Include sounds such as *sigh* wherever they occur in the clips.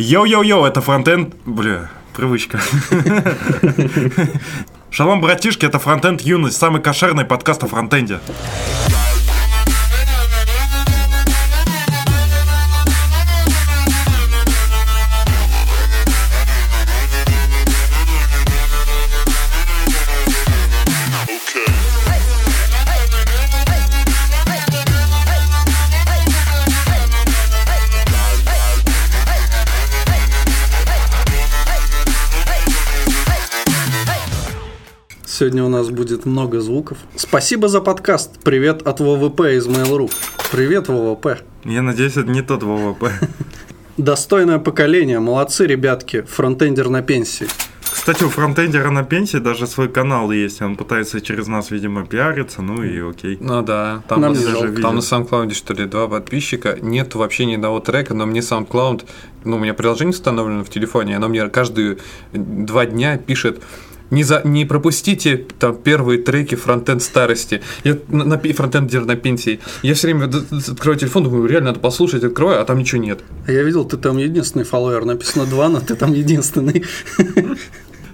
Йоу-йоу-йоу, это фронтенд... Бля, привычка. *laughs* Шалом, братишки, это фронтенд юность, самый кошерный подкаст о фронтенде. Сегодня у нас будет много звуков. Спасибо за подкаст. Привет от ВВП из Mail.ru. Привет, ВВП. Я надеюсь, это не тот ВВП. *laughs* Достойное поколение. Молодцы, ребятки. Фронтендер на пенсии. Кстати, у фронтендера на пенсии даже свой канал есть. Он пытается через нас, видимо, пиариться, ну и окей. Ну да, там, Нам на, не там на SoundCloud, что ли, два подписчика. Нет вообще ни одного трека, но мне SoundCloud, ну, у меня приложение установлено в телефоне, оно мне каждые два дня пишет не, за, не пропустите там первые треки фронтенд старости. Я на, на фронтендер на пенсии. Я все время открою телефон, думаю, реально надо послушать, открою, а там ничего нет. А Я видел, ты там единственный фолловер. Написано два, но ты там единственный.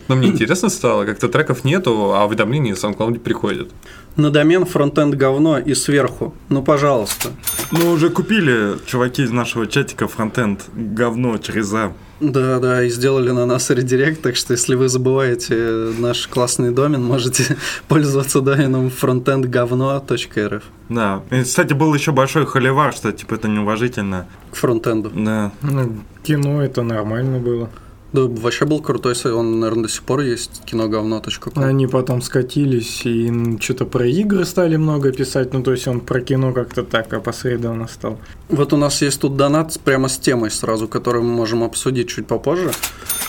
Но мне интересно стало, как-то треков нету, а уведомления в SoundCloud приходят. На домен фронтенд говно и сверху. Ну, пожалуйста. Мы уже купили, чуваки из нашего чатика, фронтенд говно через А. Да, да, и сделали на нас редирект, так что если вы забываете наш классный домен, можете *laughs* пользоваться доменом frontendговно.rf Да. И, кстати, был еще большой холивар, что типа это неуважительно. к фронтенду. Да. Ну, кино это нормально было. Да, вообще был крутой сайт, он, наверное, до сих пор есть, киноговно.ком. Они потом скатились и что-то про игры стали много писать. Ну, то есть он про кино как-то так опосредованно стал. Вот у нас есть тут донат прямо с темой сразу, которую мы можем обсудить чуть попозже.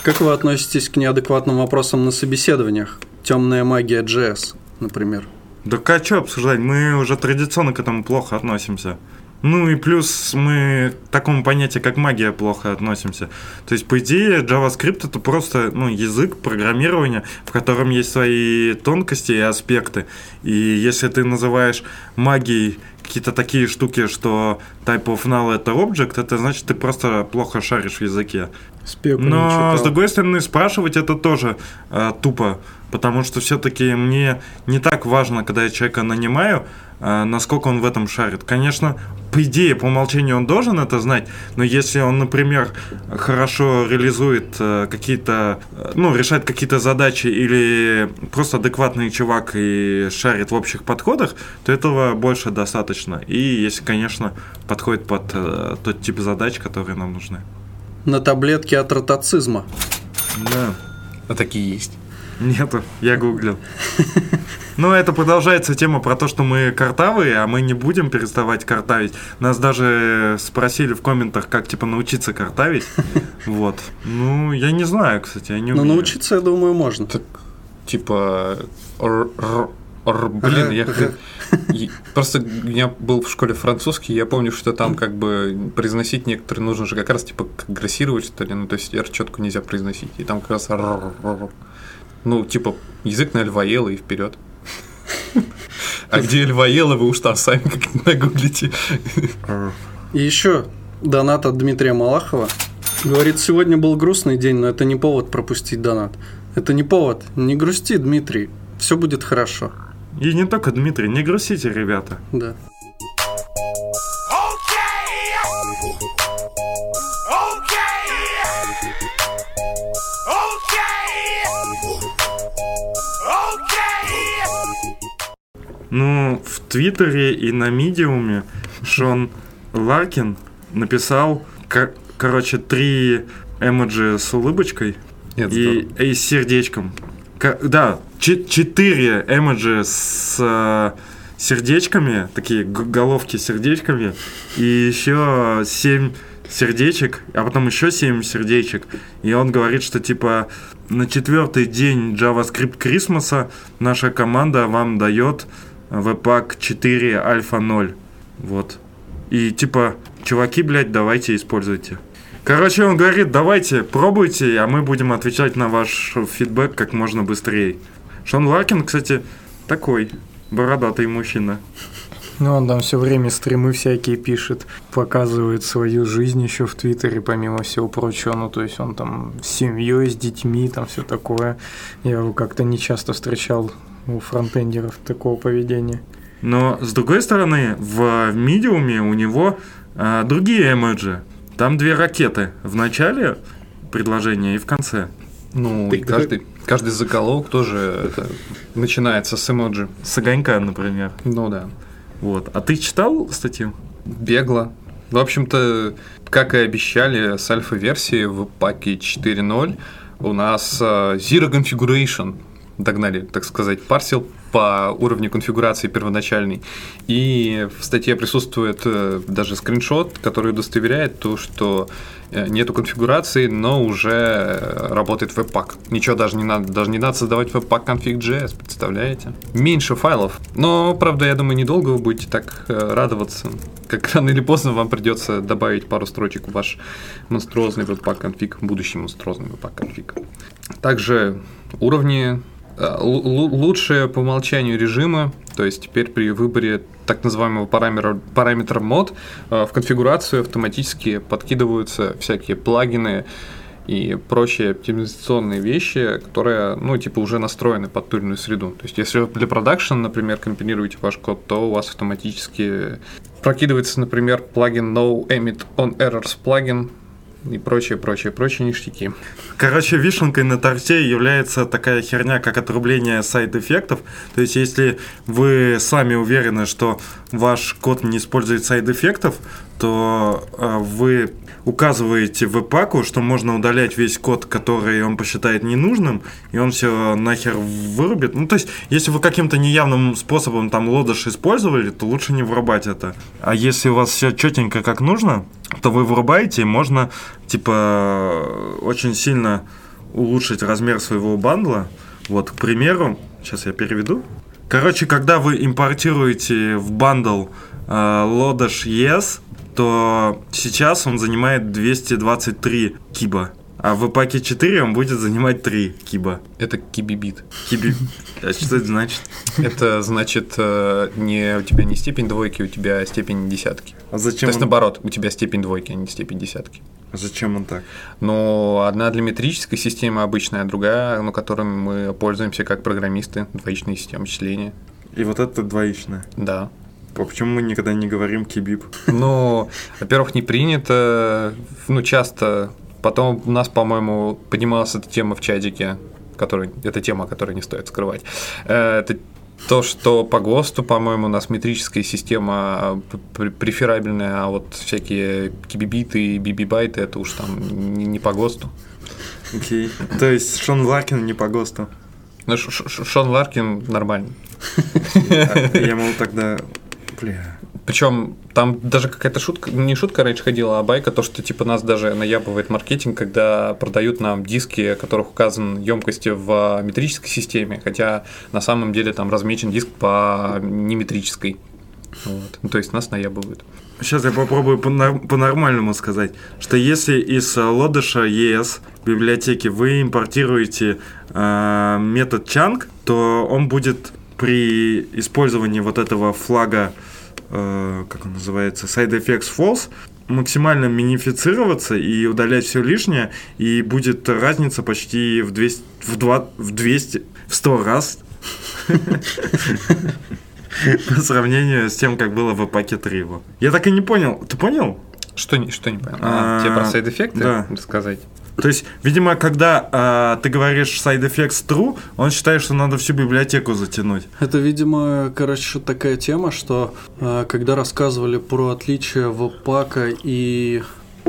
Как вы относитесь к неадекватным вопросам на собеседованиях? Темная магия JS, например. Да а что обсуждать? Мы уже традиционно к этому плохо относимся. Ну и плюс мы к такому понятию, как магия, плохо относимся. То есть, по идее, JavaScript это просто ну, язык программирования, в котором есть свои тонкости и аспекты. И если ты называешь магией какие-то такие штуки, что type of null это object, это значит, ты просто плохо шаришь в языке. Спеку Но, с другой стороны, спрашивать это тоже э, тупо, потому что все-таки мне не так важно, когда я человека нанимаю, э, насколько он в этом шарит. Конечно, по идее, по умолчанию он должен это знать, но если он, например, хорошо реализует э, какие-то, э, ну, решает какие-то задачи или просто адекватный чувак и шарит в общих подходах, то этого больше достаточно. И если, конечно, подходит под тот тип задач, которые нам нужны. На таблетке от ротацизма. Да. А такие есть. Нету, я гуглил. Ну, это продолжается тема про то, что мы картавые, а мы не будем переставать картавить. Нас даже спросили в комментах, как, типа, научиться картавить. Вот. Ну, я не знаю, кстати, я не Но умею. научиться, я думаю, можно. Так, типа, р- блин, я просто я был в школе французский, я помню, что там как бы произносить некоторые нужно же как раз типа грассировать что ли, ну то есть р четко нельзя произносить, и там как раз ну типа язык на львоела и вперед. А где львоела, вы уж там сами как нагуглите. И еще донат от Дмитрия Малахова. Говорит, сегодня был грустный день, но это не повод пропустить донат. Это не повод. Не грусти, Дмитрий. Все будет хорошо. И не только Дмитрий, не грустите, ребята. Да. Ну, в Твиттере и на Медиуме Шон Ларкин написал, кор- короче, три эмоджи с улыбочкой Нет, и, и с сердечком. Ка- да, че- четыре эмоджи с э, сердечками, такие г- головки с сердечками, и еще семь сердечек, а потом еще семь сердечек. И он говорит, что типа на четвертый день JavaScript Крисмаса наша команда вам дает Webpack 4 Альфа 0. Вот. И типа, чуваки, блядь, давайте используйте. Короче, он говорит, давайте, пробуйте, а мы будем отвечать на ваш фидбэк как можно быстрее. Шон Ларкин, кстати, такой бородатый мужчина. Ну, он там все время стримы всякие пишет, показывает свою жизнь еще в Твиттере, помимо всего прочего. Ну, то есть он там с семьей, с детьми, там все такое. Я его как-то не часто встречал у фронтендеров такого поведения. Но с другой стороны, в медиуме у него а, другие эмоджи. Там две ракеты в начале предложения и в конце. Ну, и каждый, каждый заголовок тоже это, начинается с эмоджи. С огонька, например. Ну да. Вот. А ты читал статью? Бегло. В общем-то, как и обещали с альфа-версии в паке 4.0 у нас э, Zero Configuration догнали, так сказать, парсил по уровню конфигурации первоначальный. И в статье присутствует э, даже скриншот, который удостоверяет то, что э, нету конфигурации, но уже работает веб-пак. Ничего даже не надо, даже не надо создавать веб-пак config.js, представляете? Меньше файлов. Но, правда, я думаю, недолго вы будете так э, радоваться. Как *laughs* рано или поздно вам придется добавить пару строчек в ваш монструозный веб-пак конфиг, будущий монструозный веб-пак конфиг. Также уровни лучшие по умолчанию режимы, то есть теперь при выборе так называемого параметра, параметра мод э, в конфигурацию автоматически подкидываются всякие плагины и прочие оптимизационные вещи, которые, ну, типа, уже настроены под ту или иную среду. То есть, если вы для продакшн, например, компилируете ваш код, то у вас автоматически прокидывается, например, плагин No Emit on Errors плагин, и прочее, прочее, прочие ништяки. Короче, вишенкой на торте является такая херня, как отрубление side эффектов. То есть, если вы сами уверены, что ваш код не использует side эффектов, то э, вы указываете Webpack у, что можно удалять весь код, который он посчитает ненужным, и он все нахер вырубит. Ну, то есть, если вы каким-то неявным способом там Lodash использовали, то лучше не врубать это. А если у вас все четенько как нужно, то вы вырубаете, и можно, типа, очень сильно улучшить размер своего бандла. Вот, к примеру, сейчас я переведу. Короче, когда вы импортируете в бандл э, Lodash ES, то сейчас он занимает 223 киба. А в паке 4 он будет занимать 3 киба. Это кибибит. Киби... *laughs* А что это значит? Это значит, э, не, у тебя не степень двойки, у тебя степень десятки. А зачем То есть, он... наоборот, у тебя степень двойки, а не степень десятки. А зачем он так? Но одна для метрической системы обычная, а другая, ну, которыми мы пользуемся как программисты, двоичные системы числения. И вот это двоичное. Да. А почему мы никогда не говорим кибип? Ну, во-первых, не принято, ну, часто. Потом у нас, по-моему, поднималась эта тема в чатике, который, это тема, которую не стоит скрывать. Э, это то, что по ГОСТу, по-моему, у нас метрическая система преферабельная, а вот всякие кибибиты и бибибайты, это уж там не, по ГОСТу. Окей. Okay. То есть Шон Ларкин не по ГОСТу? Ну, Шон Ларкин нормальный. *laughs* Я мол тогда Бля. Причем там даже какая-то шутка, не шутка раньше ходила, а байка, то, что типа нас даже наябывает маркетинг, когда продают нам диски, которых указан емкости в метрической системе, хотя на самом деле там размечен диск по неметрической. Вот. Ну, то есть нас наябывают. Сейчас я попробую по-нормальному сказать, что если из лодыша ES библиотеки вы импортируете э, метод chunk, то он будет при использовании вот этого флага, э, как он называется, side effects false, максимально минифицироваться и удалять все лишнее, и будет разница почти в 200, в 2, в 200, в 100 раз по сравнению с тем, как было в паке 3. Я так и не понял. Ты понял? Что, что не понял? А, тебе про сайд-эффекты да. рассказать? То есть, видимо, когда э, ты говоришь side effects true, он считает, что надо всю библиотеку затянуть. Это, видимо, короче, такая тема, что э, когда рассказывали про отличия веб-пака и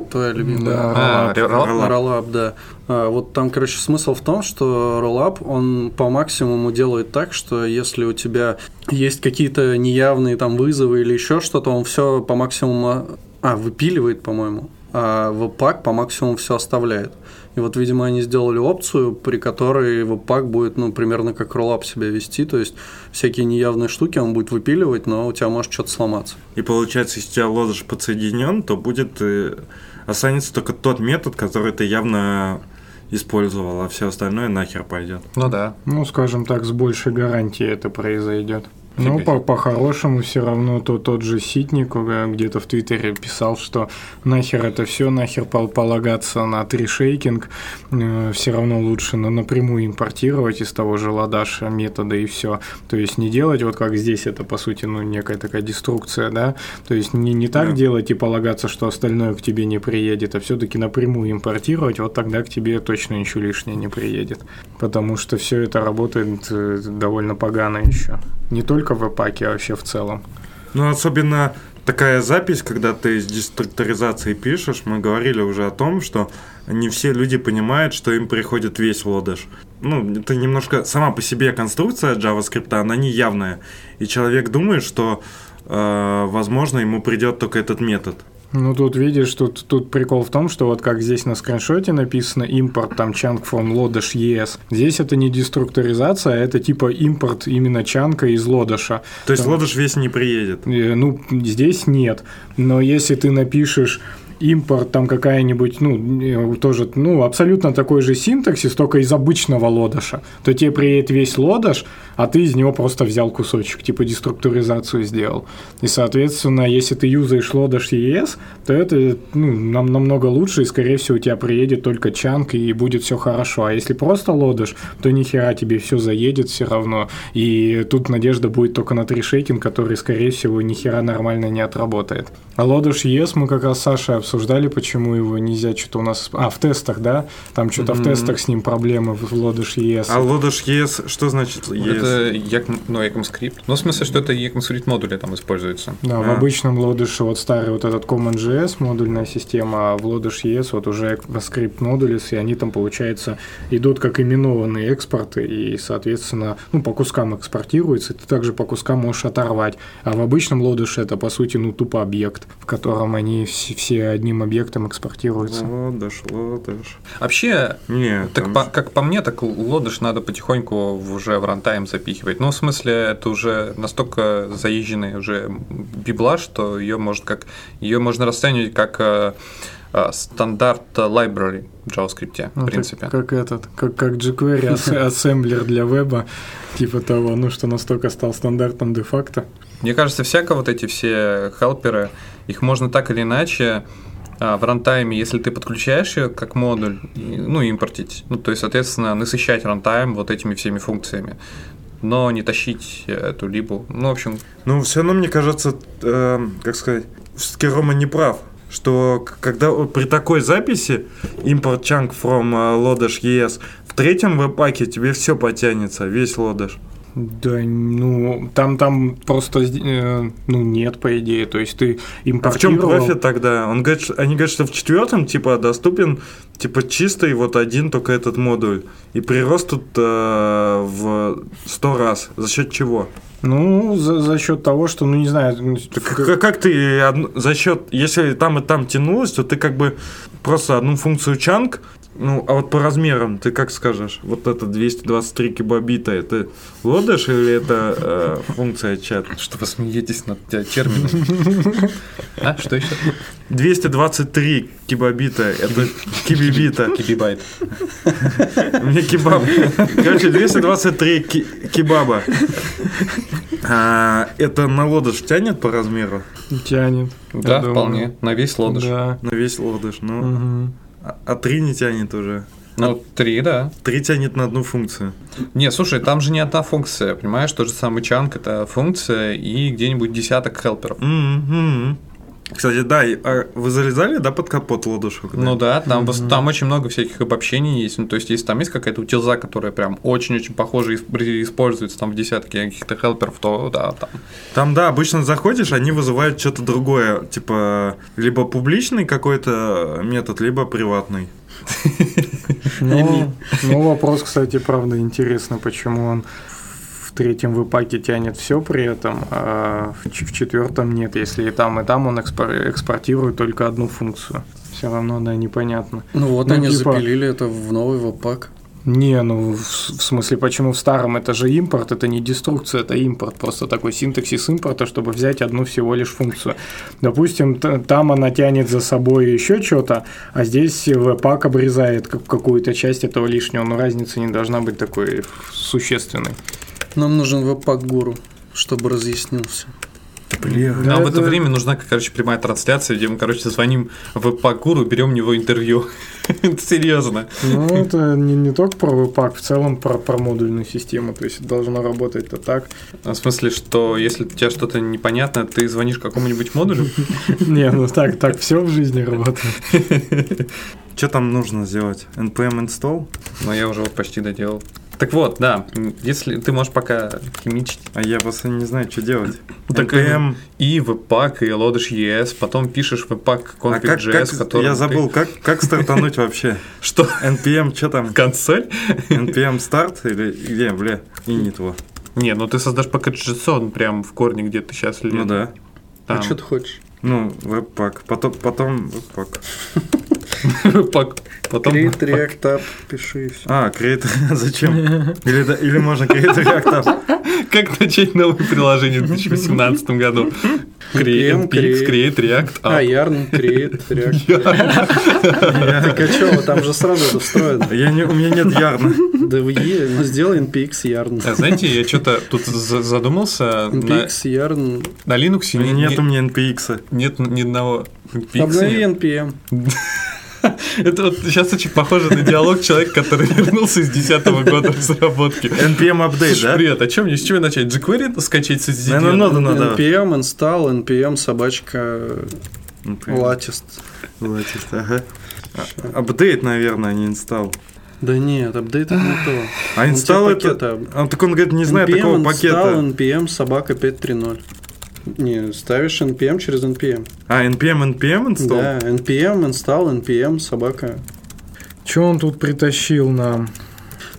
твоя любимая да. А, Rollup, да. А, вот там, короче, смысл в том, что Rollup, он по максимуму делает так, что если у тебя есть какие-то неявные там вызовы или еще что-то, он все по максимуму, а, выпиливает, по-моему а веб-пак по максимуму все оставляет. И вот, видимо, они сделали опцию, при которой веб-пак будет, ну, примерно как роллап себя вести, то есть всякие неявные штуки он будет выпиливать, но у тебя может что-то сломаться. И получается, если у тебя лодыш подсоединен, то будет э, останется только тот метод, который ты явно использовал, а все остальное нахер пойдет. Ну да. Ну, скажем так, с большей гарантией это произойдет. Ну, Фига по- по-хорошему, все равно то, тот же Ситник э, где-то в Твиттере писал, что нахер это все, нахер пол- полагаться на тришейкинг, все равно лучше на, напрямую импортировать из того же ладаша метода и все. То есть не делать вот как здесь это, по сути, ну, некая такая деструкция, да, то есть не, не так Да. делать и полагаться, что остальное к тебе не приедет, а все-таки напрямую импортировать, вот тогда к тебе точно ничего лишнее не приедет. Потому что все это работает э, довольно погано еще. Не только в паке, а вообще в целом. Ну, особенно такая запись, когда ты с деструкторизацией пишешь, мы говорили уже о том, что не все люди понимают, что им приходит весь лодыш. Ну, это немножко сама по себе конструкция JavaScript, она не явная. И человек думает, что, э, возможно, ему придет только этот метод. Ну, тут видишь, тут, тут прикол в том, что вот как здесь на скриншоте написано импорт там chunk from lodash ES, здесь это не деструкторизация, а это типа импорт именно chunk а из Lodash а. То есть Там- Lodash весь не приедет. Э, Ну, здесь нет. Но если ты напишешь импорт, там какая-нибудь, ну, тоже, ну, абсолютно такой же синтаксис, только из обычного Lodash а, то тебе приедет весь Lodash, а ты из него просто взял кусочек, типа деструктуризацию сделал. И, соответственно, если ты юзаешь Lodash ES, то это, ну, нам намного лучше, и, скорее всего, у тебя приедет только chunk, и будет все хорошо. А если просто Lodash, то ни хера тебе все заедет все равно. И тут надежда будет только на tree shaking, который, скорее всего, ни хера нормально не отработает. А Lodash ES мы как раз с Сашей обсуждали, почему его нельзя что-то у нас... А, в тестах, да? Там что-то в тестах с ним проблемы в лодаш ES. А лодыш ES, что значит ES? Это ECM, ну, ECMScript. Ну, в смысле, что это ECMScript модули там используется. Да, в А. обычном лодыше вот старый вот этот CommonJS модульная система, а в лодыш ES вот уже ECMAScript модулис, и они там, получается, идут как именованные экспорты, и, соответственно, ну, по кускам экспортируются, и ты также по кускам можешь оторвать. А в обычном лодыше это, по сути, ну, тупо объект, в котором они все, все одним объектом экспортируются. Лодыш, лодыш. Вообще, Не, так там по- как по мне, так лодыш надо потихоньку уже в рантайм запихивать. Ну, в смысле, это уже настолько заезженный уже библа, что ее может как ее можно расценивать как э, э, стандарт library в JavaScript, Ну, в так принципе. как этот, как, как jQuery ас- *laughs* ассемблер для веба, типа того, ну, что настолько стал стандартом де-факто. Мне кажется, всяко вот эти все хелперы, их можно так или иначе а, в рантайме, если ты подключаешь ее как модуль, ну, импортить. Ну, то есть, соответственно, насыщать рантайм вот этими всеми функциями. Но не тащить эту либо. Ну, в общем, Ну, все равно, мне кажется, э, как сказать, все-таки Рома не прав, что когда при такой записи import chunk from э, lodash ES в третьем веб-паке тебе все потянется, весь лодыш. Да, ну, там, там просто, э, ну, нет, по идее, то есть ты А в чем импортировал... профит тогда? Он говорит, что- они говорят, что в четвертом типа доступен типа чистый вот один только этот модуль. И прирост тут э, в 100 раз. За счет чего? Ну, за, за счет того, что, ну, не знаю, Так как, как ты за счет, если там и там тянулось, то ты как бы просто одну функцию чанк, ну, а вот по размерам ты как скажешь? Вот это 223 кибобита, это лодыш или это э, функция чат? что вы смеетесь над термином. *laughs* А, что еще? 223 кибобита, это кибибита. Кибибайт. Мне кебаб. Короче, 223 ки- кебаба. А, это на лодыш тянет по размеру? тянет. Да, вполне. На весь лодыш. Да. На весь лодыш. Ну. А, три не тянет уже. Ну, три, да. Три тянет на одну функцию. Не, слушай, там же не одна функция, понимаешь? Тот же самый чанк это функция и где-нибудь десяток хелперов. М-м-м. Кстати, да, а вы залезали, да, под капот лодышу? Ну да, там, вос- там очень много всяких обобщений есть. Ну, то есть, если там есть какая-то утилза, которая прям очень-очень похоже исп- используется там в десятке каких-то хелперов, то да, там. Там, да, обычно заходишь, они вызывают что-то другое. Типа, либо публичный какой-то метод, либо приватный. Ну, *laughs* ну, вопрос, кстати, правда интересно, почему он третьем выпаке тянет все при этом, а в, в четвертом нет, если и там, и там он экспор- экспортирует только одну функцию. Все равно, да, непонятно. Ну вот Ну, они типа- запилили это в новый веб-пак. Не, ну, в, смысле, почему в старом это же импорт, это не деструкция, это импорт, просто такой синтаксис импорта, чтобы взять одну всего лишь функцию. Допустим, там она тянет за собой еще что-то, а здесь веб-пак обрезает как- какую-то часть этого лишнего, но разница не должна быть такой существенной. Нам нужен веб-пак гуру, чтобы разъяснился. Бля. Да, Нам в это это- время нужна, короче, прямая трансляция, где мы, короче, звоним в Пакуру, берем у него интервью. *laughs* Это серьезно. Ну, это не, не только про веб-пак, в целом про, про модульную систему. То есть должно работать-то так. В смысле, что если у тебя что-то непонятно, ты звонишь какому-нибудь модулю? *laughs* Не, ну так, так все в жизни работает. *laughs* Что там нужно сделать? npm install? Но я уже вот почти доделал. Так вот, да, если ты можешь пока химичить, А я просто не знаю, что делать. Так, npm... и webpack, и lodash ES, потом пишешь webpack А как, config.js, как- который я забыл, как, как стартануть вообще? *laughs* Что? npm, что там? Консоль? npm start или где, бля, и не то. Не, ну ты создашь package.js, он прям в корне где-то сейчас Ну да. А Там. что ты хочешь? Ну, веб-пак. Потом, потом веб-пак. Webpack. Потом Create React App, пиши и все. А, create... *laughs* Зачем? Или, да- или можно create React App? Как начать новое приложение в 2018 году? Create NPX, create. Create React А, App. Yarn, Create, React. *laughs* Так а что, там же сразу это встроено. Я не, у меня нет ярна. Да ну сделай npx yarn. А Знаете, я что-то тут за- задумался. На, npx yarn. на Linux не- Нет не- у меня NPX. нет ни одного NPX. Обнови npm. *laughs* *laughs* Это вот сейчас очень похоже на диалог человека, который вернулся из 10 года разработки. NPM update, Слушай, да? привет, а чем мне с чего начать? jQuery скачать с SSD? Наверное, надо, надо. npm install, npm собачка latest. Latest, ага. А- Апдейт, наверное, а не инсталл. Да нет, апдейт это не то. А инсталл тебе это... А, так он говорит, не знает NPM такого install, пакета. npm собака 5.3.0. Не, ставишь npm через npm. А, npm, npm инсталл? Да, npm install, npm собака. Че он тут притащил нам?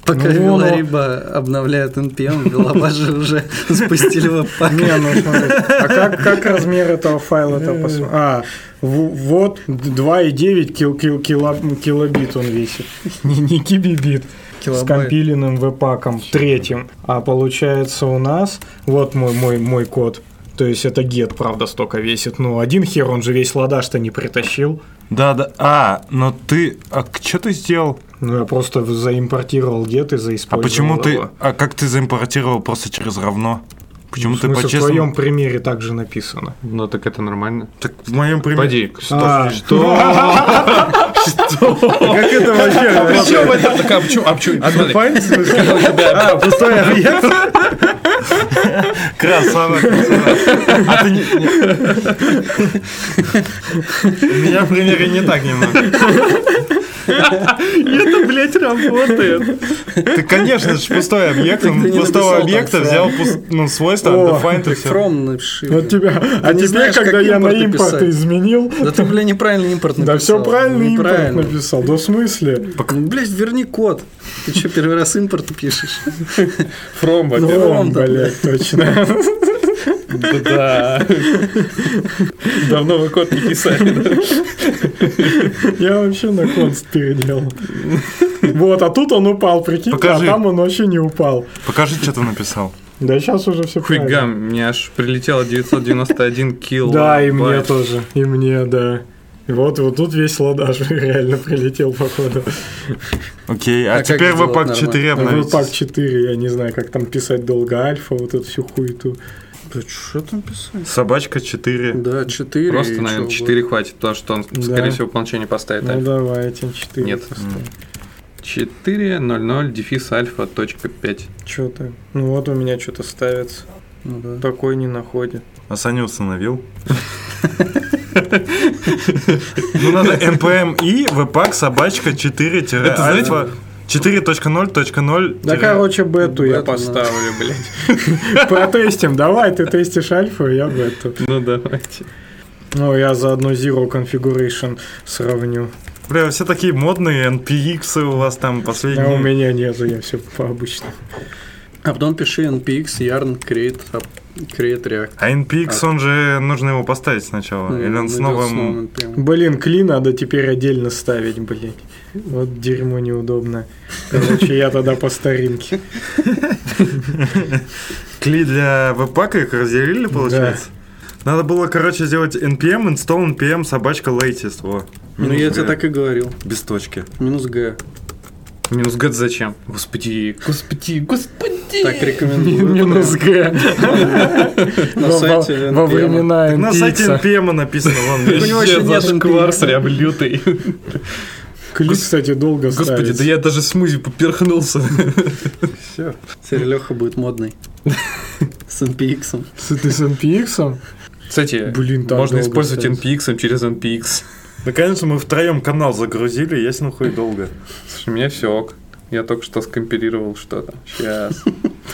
Пока Ну, ну. Белариба обновляет npm, Белобажи уже *laughs* спустили веб-пак. Не, ну смотри. А как, как размер этого файла-то посмотри? А, в- вот 2,9 кил, кил, кило- килобит он весит. *laughs* Не, не кибибит. С Килобайт. компиленным веб-паком третьим. А получается у нас, вот мой, мой, мой код, то есть это get, правда, столько весит. Ну, один хер, он же весь ладаш-то не притащил. Да, да. А, но ты... А что ты сделал? Ну, я просто заимпортировал get и А заиспользовал почему ты... его. А как ты заимпортировал просто через равно? Почему Ну, в ты смысле, в по-честному... твоем примере так же написано. Ну так это нормально. Так в моем примере... Пойди. А, *laughs* Как это вообще? Причем это такая, а почему? *laughs* А почему? Смотри, А, пустой *laughs* объект? Красава. А ты не- меня в примере не так немного. Это, блядь, работает. Ты, конечно же, пустой объект. Он пустого объекта взял ну, свойство, О, defined и все. from напиши. Вот тебя, а знаешь, когда я на импорт изменил, Да ты, бля, неправильно импорт *laughs* написал. да все правильно импорт написал. Да в смысле? Блядь, верни код. Ты что, первый раз импорт пишешь? From, Ну, From, да. блядь, точно. Да. Давно вы код не писали. Я вообще на конст переделал. Вот, а тут он упал, прикинь, а Покажи. там он вообще не упал. Покажи, что ты написал. Да сейчас уже все Фига, мне аж прилетело 991 кило. Да, и мне тоже. И мне, да. И вот, вот тут весь ладаж *laughs* реально прилетел, походу. Окей, а, А как теперь Webpack 4 нормально? обновить. Webpack 4, я не знаю, как там писать долго альфа, вот эту всю хуету. Да что там писать? Собачка 4. Да, 4. Просто, наверное, 4 хватит, потому что он, Да. скорее всего, по умолчанию поставит Ну альфа. давайте, 4. Нет. 4.00 дефис альфа точка 5. Что ты? Ну вот у меня что-то ставится. Ну да. Такой не находит. А Саня установил. *laughs* Ну надо npm и webpack собачка 4 Это, знаете, альфа 4.0.0 Да, короче, бету я поставлю. Ставлю, блядь. *laughs* Протестим. Давай, ты тестишь альфу, я бету. Ну давайте. Ну, я заодно Zero Configuration сравню. Бля, все такие модные, NPX у вас там А у последние. меня нету, я все по обычному. А потом пиши npx yarn create, create react. А NPX, он же, нужно его поставить сначала. Или он с с новым... новым NPM. Блин, кли надо теперь отдельно ставить, блин. Вот дерьмо неудобно. Короче, я тогда по старинке. Кли для веб-пака их разделили, получается? Надо было, короче, сделать npm, install npm, собачка latest, во. Ну, я G. тебе так и говорил. Без точки. Минус Г. Минус гет зачем? Господи, господи, господи. Так рекомендую. *laughs* Минус Г. На сайте Во NPM. времена На сайте. NPM написано, У него еще нет NPM. прям лютый. Клик, кстати, долго Господи, ставится. да я даже смузи поперхнулся. Все. Теперь Леха будет модный. С NPX. С ты с NPX? Кстати, Блин, можно использовать. NPX через NPX. Наконец-то мы втроем канал загрузили, есть нахуй долго. Слушай, у меня все ок. Я только что скомпилировал что-то. Сейчас.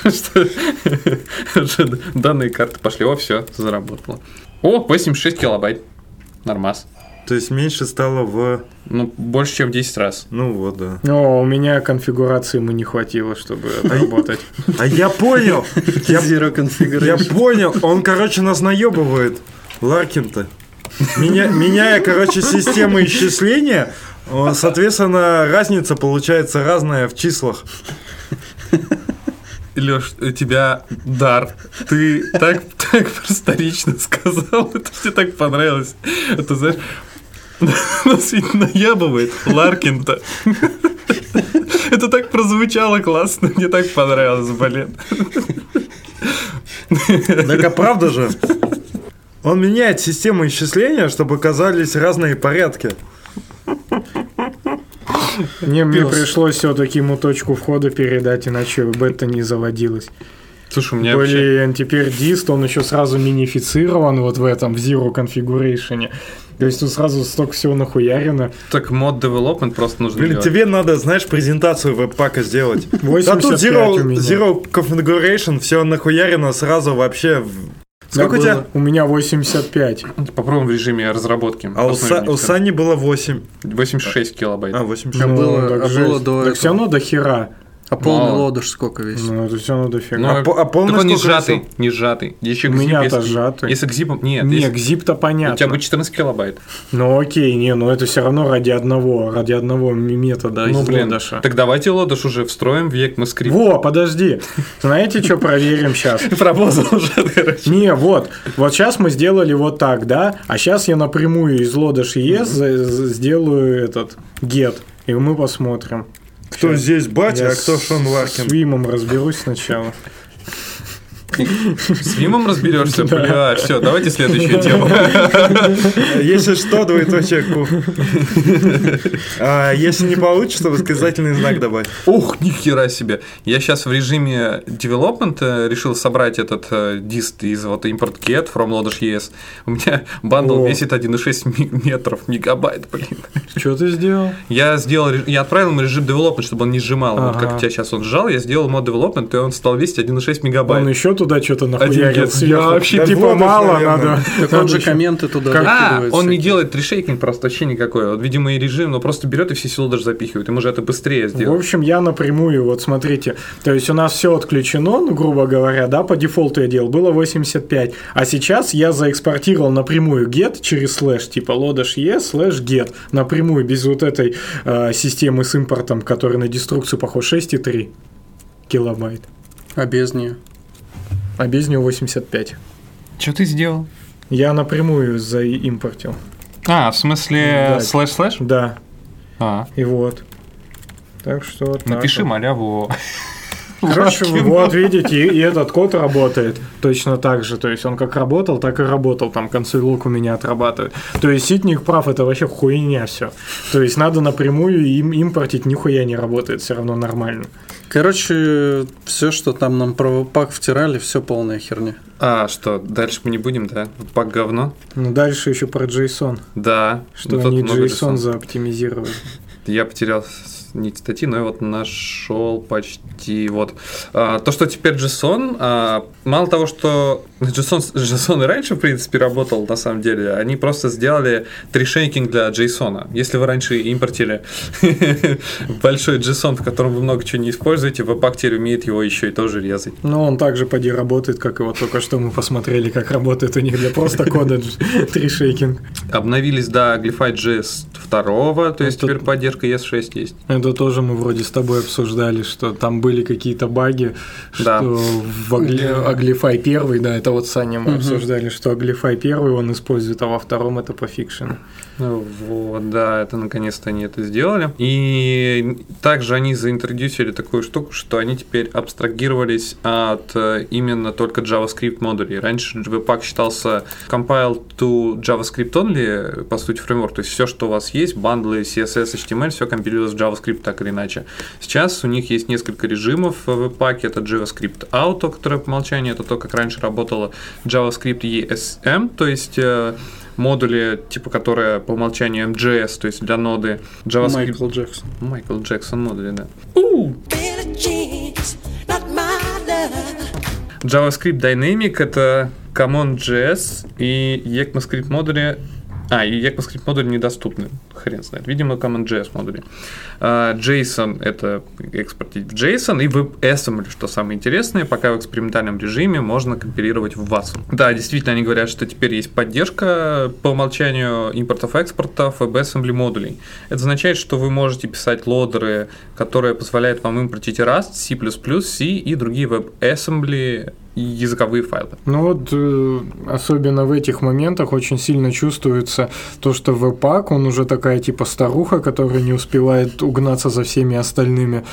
*laughs* Данные карты пошли. О, все, заработало. О, 86 килобайт. Нормас. То есть меньше стало в... Ну, больше, чем в 10 раз. Ну вот, да. О, у меня конфигурации ему не хватило, чтобы *laughs* отработать. А я понял! *laughs* Я, я понял! Он, короче, нас наебывает. Ларкин-то. Меня, меняя, короче, систему исчисления, соответственно, разница получается разная в числах. Леш, у тебя дар. Ты так, так просторечно сказал. Это мне так понравилось. Это, знаешь, *laughs* нас ведь наябывает Ларкин-то. Это так прозвучало классно. Мне так понравилось, блин. Так а правда же? Он меняет систему исчисления, чтобы казались разные порядки. Не, мне пришлось все-таки ему точку входа передать, иначе бета не заводилась. Слушай, у меня вообще... Блин, теперь дист, он еще сразу минифицирован вот в этом, в Zero Configuration. То есть тут сразу столько всего нахуярено. Так мод development просто нужно Блин, делать. тебе надо, знаешь, презентацию веб-пака сделать. *laughs* Да 85 тут Zero, у меня. zero Configuration, все нахуярено сразу вообще. Сколько у тебя? У меня 85. Попробуем в режиме разработки. А у, Са- у Сани было 8. 86 килобайт. А, 86. А было- так а было до Так все этого. равно до хера. А полный Мало. лодыш сколько весит? Ну, это все равно дофига. Ну, А а полный так он не сколько сжатый, весил? не сжатый. Еще У меня-то если- сжатый. Если к зипам... Нет, не, если- к зип-то у тебя понятно. будет 14 килобайт. Ну окей, не, ну это все равно ради одного, ради одного метода ну, из блин. лодыша. Так давайте лодыш уже встроим в ECMAScript. Во, подожди. Знаете, что проверим сейчас? *laughs* Промазал уже, короче. Не, вот. Вот сейчас мы сделали вот так, да? А сейчас я напрямую из лодыш за- сделаю этот get. И мы посмотрим. Кто здесь батя, а кто с- Шон С Ларкин? Вимом разберусь сначала. С Вимом разберешься? Бля, все, давайте следующую тему. Если что, двоеточие ку. А если не получится, восклицательный знак добавь. Ух, нихера себе. Я сейчас в режиме development э, решил собрать этот э, дист из вот import get from Lodash ES. У меня бандл О. весит 1,6 ми- метров, мегабайт, блин. Что ты сделал? Я сделал, я отправил ему режим development, чтобы он не сжимал. Вот как у тебя сейчас он сжал, я сделал мод development, и он стал весить 1,6 Он мегабайт. еще туда что-то нахуярил сверху. Я вообще Да типа мало наверное. надо. Так он же комменты туда А, закидывает он не делает решейкинг просто вообще никакой. Вот, видимо, и режим, но просто берет и все силы даже запихивает. Ему же это быстрее В сделать. общем, я напрямую, вот смотрите, то есть у нас все отключено, ну, грубо говоря, да, по дефолту я делал, было 85, а сейчас я заэкспортировал напрямую get через слэш, типа lodash e слэш get, напрямую, без вот этой э, системы с импортом, который на деструкцию похож, 6,3 килобайт, А без нее. А без него 85. Что ты сделал? Я напрямую заимпортил. А, в смысле слэш-слэш? Да, А, и вот. Так что так напиши вот. маляву. Короче, вот видите, и, и этот код работает точно так же. То есть он как работал, так и работал. Там console log у меня отрабатывает. То есть Ситник прав, это вообще хуйня все. То есть надо напрямую им импортить, нихуя не работает, все равно нормально. Короче, все, что там нам про Webpack втирали, все полная херня. А, что, дальше мы не будем, да? Пак говно? Ну дальше еще про JSON. Да. Что Ну, тут они JSON JSON. заоптимизировали. Я потерял нить статьи, но я вот нашел почти вот. А, то, что теперь JSON, а, мало того, что JSON, JSON и раньше, в принципе, работал, на самом деле, они просто сделали трешейкинг для JSON. Если вы раньше импортили *laughs* большой JSON, в котором вы много чего не используете, теперь умеет его еще и тоже резать. Ну, он также поди работает, как вот только что мы посмотрели, как работает у них для просто кода *laughs* трешейкинг. Обновились до Glyphite JS 2, то есть тут- теперь поддержка ES6 есть. А Это тоже мы вроде с тобой обсуждали, что там были какие-то баги, Да. что в Agli- Aglify 1, да, это вот Саня мы Мгм. обсуждали, что Aglify 1 он использует, а во втором это по фикшену. Ну, Вот, да, это наконец-то они это сделали. И также они заинтродюсили такую штуку, что они теперь абстрагировались от э, именно только JavaScript модулей. Раньше Webpack считался compiled to JavaScript only, по сути, фреймворк. То есть все, что у вас есть, бандлы, CSS, HTML, все компилируется в JavaScript так или иначе. Сейчас у них есть несколько режимов в Webpack. Это JavaScript Auto, которое по умолчанию, это то, как раньше работало JavaScript ESM, то есть э, модули, типа, которые по умолчанию MJS, то есть для ноды JavaScript. Майкл Джексон. Майкл Джексон модули, да. JavaScript Dynamic это CommonJS и ECMAScript модули а, и ECMAScript модули недоступны. Хрен знает. Видимо, CommonJS модули. А, JSON — это экспортить в JSON, и WebAssembly, что самое интересное, пока в экспериментальном режиме можно компилировать в WASM. Да, действительно, они говорят, что теперь есть поддержка по умолчанию импортов-экспортов WebAssembly модулей. Это означает, что вы можете писать лодеры, которые позволяют вам импортить Rust, C++, C и другие WebAssembly языковые файлы. Ну вот, э, особенно в этих моментах очень сильно чувствуется то, что Webpack, он уже такая типа старуха, которая не успевает угнаться за всеми остальными.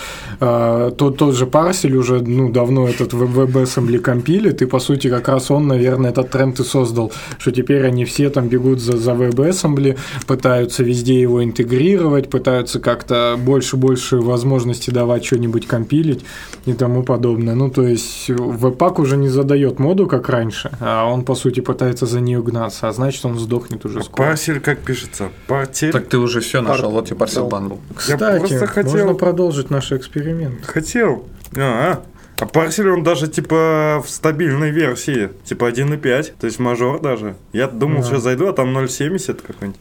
А, тот, тот же парсель уже ну, давно этот WebAssembly компилит, и по сути как раз он, наверное, этот тренд и создал, что теперь они все там бегут за, за WebAssembly, пытаются везде его интегрировать, пытаются как-то больше-больше возможности давать что-нибудь компилить и тому подобное. Ну, то есть Webpack уже не задает моду, как раньше, а он, по сути, пытается за нее гнаться, а значит, он сдохнет уже скоро. Парсель как пишется? Партель? Так ты уже все нашел, Пар- вот тебе парсел да. бандл. Кстати, просто хотел- можно продолжить наш эксперимент. Хотел. А, а парсель он даже типа в стабильной версии, типа 1.5, то есть мажор даже. Я думал, Да. что зайду, а там 0.70 какой-нибудь.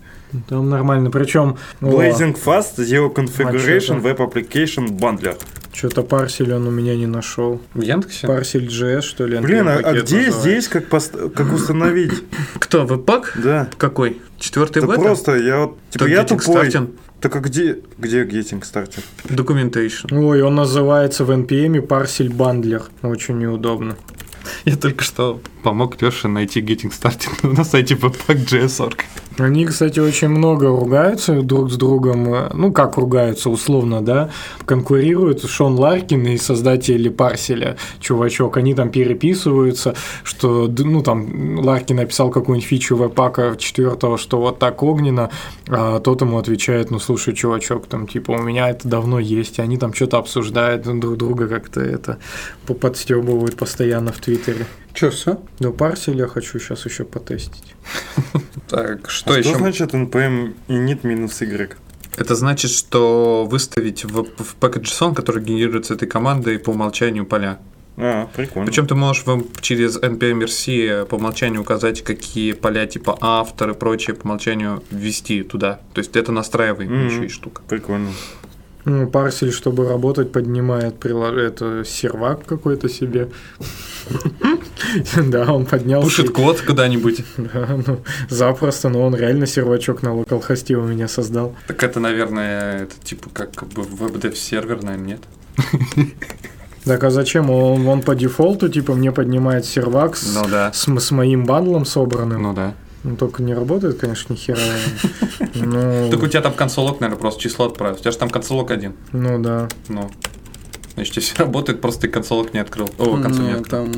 Там нормально. Причем Blazing Fast, Zero Configuration, Мачете. Web Application Bundler. что-то парсель он у меня не нашел. В Яндексе? Парсель JS, что ли? Блин, а, а где называется. здесь как, пост- как установить? Кто, веб-пак? Да. Какой? Четвертый Да бета? просто я вот, типа я Getting тупой. Так а где, где Getting Started? Documentation. Ой, он называется в NPM парсель бандлер. Очень неудобно. Я только что помог Леше найти Getting Started *laughs* на сайте webpack.js.org. Они, кстати, очень много ругаются друг с другом. э, Ну, как ругаются, условно, да. Конкурируют Шон Ларкин и создатели парселя, чувачок. Они там переписываются, что, ну, там, Ларкин написал какую-нибудь фичу веб-пака четвертого, что вот так огненно, а тот ему отвечает, ну, слушай, чувачок, там, типа, у меня это давно есть, и они там что-то обсуждают друг друга как-то это подстебывают постоянно в Твиттере. Че, все? Да, парсель я хочу сейчас еще потестить. *laughs* Так, что а еще? что значит NPM init минус Y? Это значит, что выставить в, в package.json, который генерируется этой командой по умолчанию поля. А, прикольно. Причем ты можешь вам через npm RC по умолчанию указать, какие поля типа автор и прочее по умолчанию ввести туда. То есть это настраиваемая Мгм. еще и штука. Прикольно. Ну, парсель, чтобы работать, поднимает прилож... это сервак какой-то себе. *laughs* Да, он поднял. Пушит код куда-нибудь. Да, ну, запросто, но он реально сервачок на локалхосте у меня создал. Так это, наверное, это типа как бы веб-дев сервер, наверное, нет? *laughs* Так а зачем? Он, он по дефолту, типа, мне поднимает сервак с, Ну да. с, с моим бандлом собранным. Ну да. Ну, только не работает, конечно, ни хера. *laughs* Ну, Так у тебя там консолок, наверное, просто число отправил. У тебя же там консолок один. ну да. Ну. Значит, если *laughs* работает, просто ты console log не открыл. О, консоль не Нет, открыл. там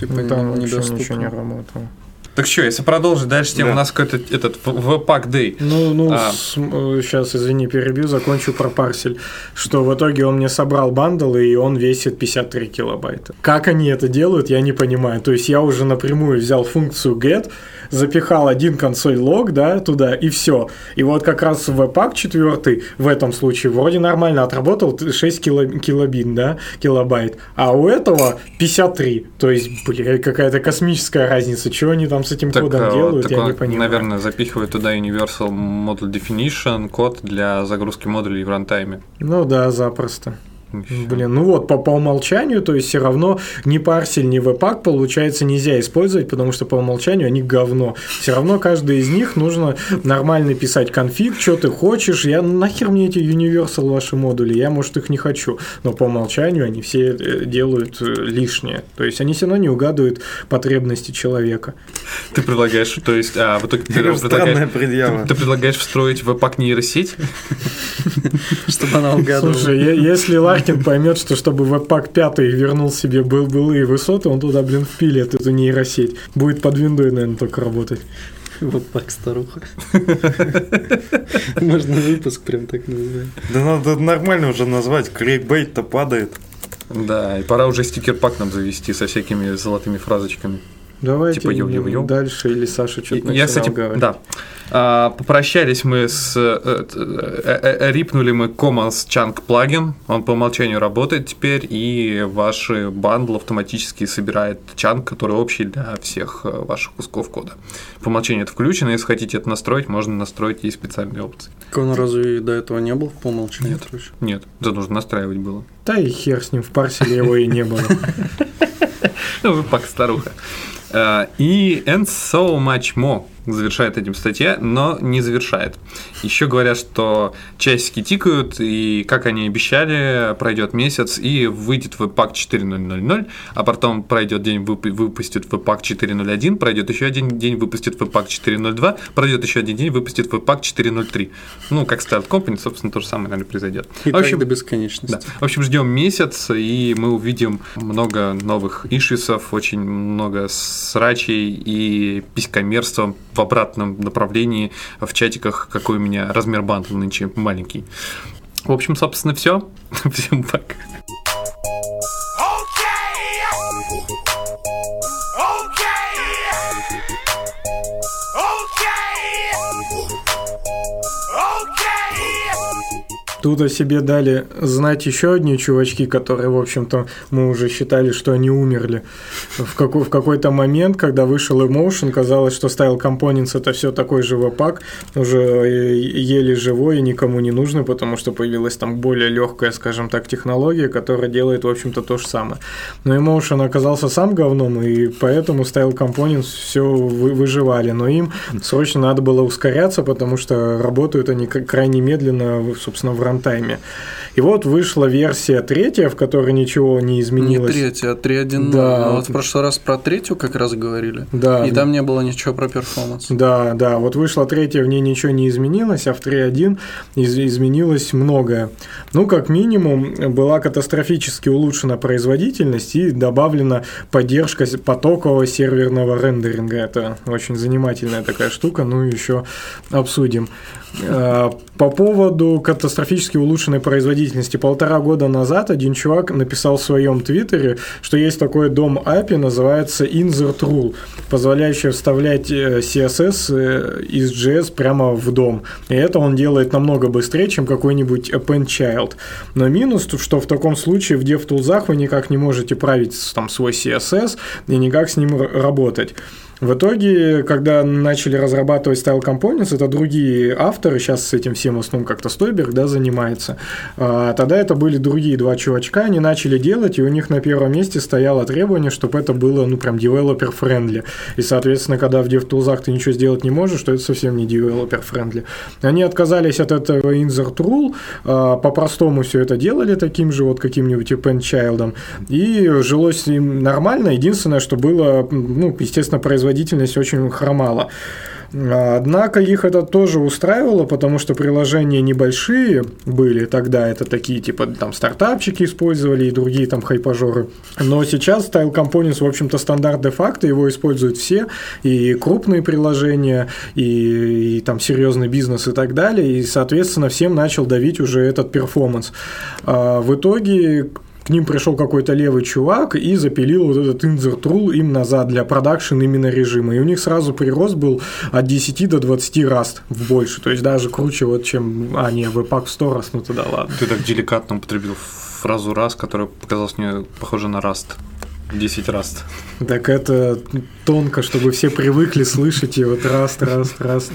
типа Ну, там вообще недоступно. ничего не работало. Так что, если продолжить дальше тему, Да. у нас какой-то этот Webpack Day. Ну, ну, А. сейчас, извини, перебью, закончу про Parcel. Что в итоге он мне собрал bundle, и он весит 53 килобайта. Как они это делают, я не понимаю. То есть я уже напрямую взял функцию get, запихал один console log, да, туда, и все. И вот как раз Webpack четвертый в этом случае вроде нормально отработал 6 кило- килобит, да, килобайт. А у этого 53. То есть, бля, какая-то космическая разница. Чего они там с этим Так, кодом а, делают, так я он, не понимаю. наверное, запихивает туда Universal Model Definition, код для загрузки модулей в рантайме. Ну да, запросто. Блин, ну вот, по, по умолчанию, то есть все равно ни парсель, ни веб-пак, получается, нельзя использовать, потому что по умолчанию они говно. Все равно каждый из них нужно нормально писать конфиг, что ты хочешь. Я нахер мне эти Universal ваши модули, я, может, их не хочу. Но по умолчанию они все э, делают э, лишнее. То есть они все равно не угадывают потребности человека. Ты предлагаешь, то есть, а, в итоге ты предлагаешь, предъява. ты предлагаешь встроить веб-пак нейросеть? Чтобы она угадывала. Слушай, если Ларкин поймет, что чтобы веб-пак 5 вернул себе был былые высоты, он туда, блин, впилит эту нейросеть. Будет под виндой, наверное, только работать. Вот так старуха. Можно выпуск прям так называть. Да надо нормально уже назвать, крейкбейт-то падает. Да, и пора уже стикер-пак нам завести со всякими золотыми фразочками. Давайте Типа йо-йо-йо. дальше, или Саша что-то Я, кстати, говорить. да. А, попрощались мы с... э, э, э, Рипнули мы Commons Chunk плагин, он по умолчанию работает теперь, и ваш bundle автоматически собирает chunk, который общий для всех э, ваших кусков кода. По умолчанию это включено, если хотите это настроить, можно настроить, есть специальные опции. Так он разве до этого не был по умолчанию? Нет. короче? Нет, это нужно настраивать было. Да и хер с ним, в парселе его и не было. *laughs* Ну, вы пак старуха. Э, И And So Much More завершает этим статья, но не завершает. Еще говорят, что часики тикают, и, как они обещали, пройдет месяц, и выйдет Webpack 4.0.0.0, а потом пройдет день, вып- выпустит Webpack 4.0.1, пройдет еще один день, выпустит Webpack 4.0.2, пройдет еще один день, выпустит Webpack 4.0.3. Ну, как Start Company, собственно, то же самое, наверное, произойдет. И В так общем, до бесконечности. да. В общем, ждем месяц, и мы увидим много новых ишисов, очень много срачей и писькомерства в обратном направлении в чатиках, какой у меня размер бандла нынче маленький. В общем, собственно, все. *laughs* Всем пока. Тут о себе дали знать еще одни чувачки, которые, в общем-то, мы уже считали, что они умерли. В, какой- в какой-то момент, когда вышел Emotion, казалось, что Style Components это все такой же вапак, уже еле живой и никому не нужно, потому что появилась там более легкая, скажем так, технология, которая делает, в общем-то, то же самое. Но Emotion оказался сам говном, и поэтому Style Components все выживали. Но им срочно надо было ускоряться, потому что работают они крайне медленно, собственно, в рантайме. И вот вышла версия третья, в которой ничего не Не изменилось. третья, а 3.1.0. Да. А Вот в прошлый раз про третью как раз говорили. Да. И там не было ничего про перформанс. Да, да, вот вышла третья, в ней ничего не изменилось, а в 3.1 из- изменилось многое. Ну, как минимум, была катастрофически улучшена производительность и добавлена поддержка потокового серверного рендеринга. Это очень занимательная такая штука, ну, еще обсудим. Э, По поводу катастрофически улучшенной производительности. Полтора года назад один чувак написал в своем твиттере, что есть такой дом API, называется Insert Rule, позволяющий вставлять э, CSS э, из JS прямо в дом. И это он делает намного быстрее, чем какой-нибудь append child. Но минус, что в таком случае в DevTools вы никак не можете править там свой CSS и никак с ним работать. В итоге, когда начали разрабатывать Style Components, это другие авторы, сейчас с этим всем в основном как-то Стойберг да, занимается. А, тогда это были другие два чувачка, они начали делать, и у них на первом месте стояло требование, чтобы это было, ну, прям developer-friendly. И, соответственно, когда в DevTools ты ничего сделать не можешь, то это совсем не developer-friendly. Они отказались от этого insert rule, а, по-простому все это делали таким же вот каким-нибудь append child, и жилось им нормально. Единственное, что было, ну, естественно, производительность очень хромала. Однако их это тоже устраивало, потому что приложения небольшие были тогда, это такие типа там стартапчики использовали и другие там хайпажоры. Но сейчас Style Components, в общем-то, стандарт де-факто, его используют все, и крупные приложения, и, и там серьезный бизнес и так далее, и, соответственно, всем начал давить уже этот performance. А В итоге к ним пришел какой-то левый чувак и запилил вот этот rule им назад для production именно режима. И у них сразу прирост был от 10 до 20 раз в больше. То есть даже круче, вот, чем... А, не, Webpack в 100 раз, ну тогда ладно. Ты так деликатно употребил фразу раз, которая показалась мне похожа на Rust. 10 раз. Так это тонко, чтобы все привыкли слышать и вот раз, раз, раз.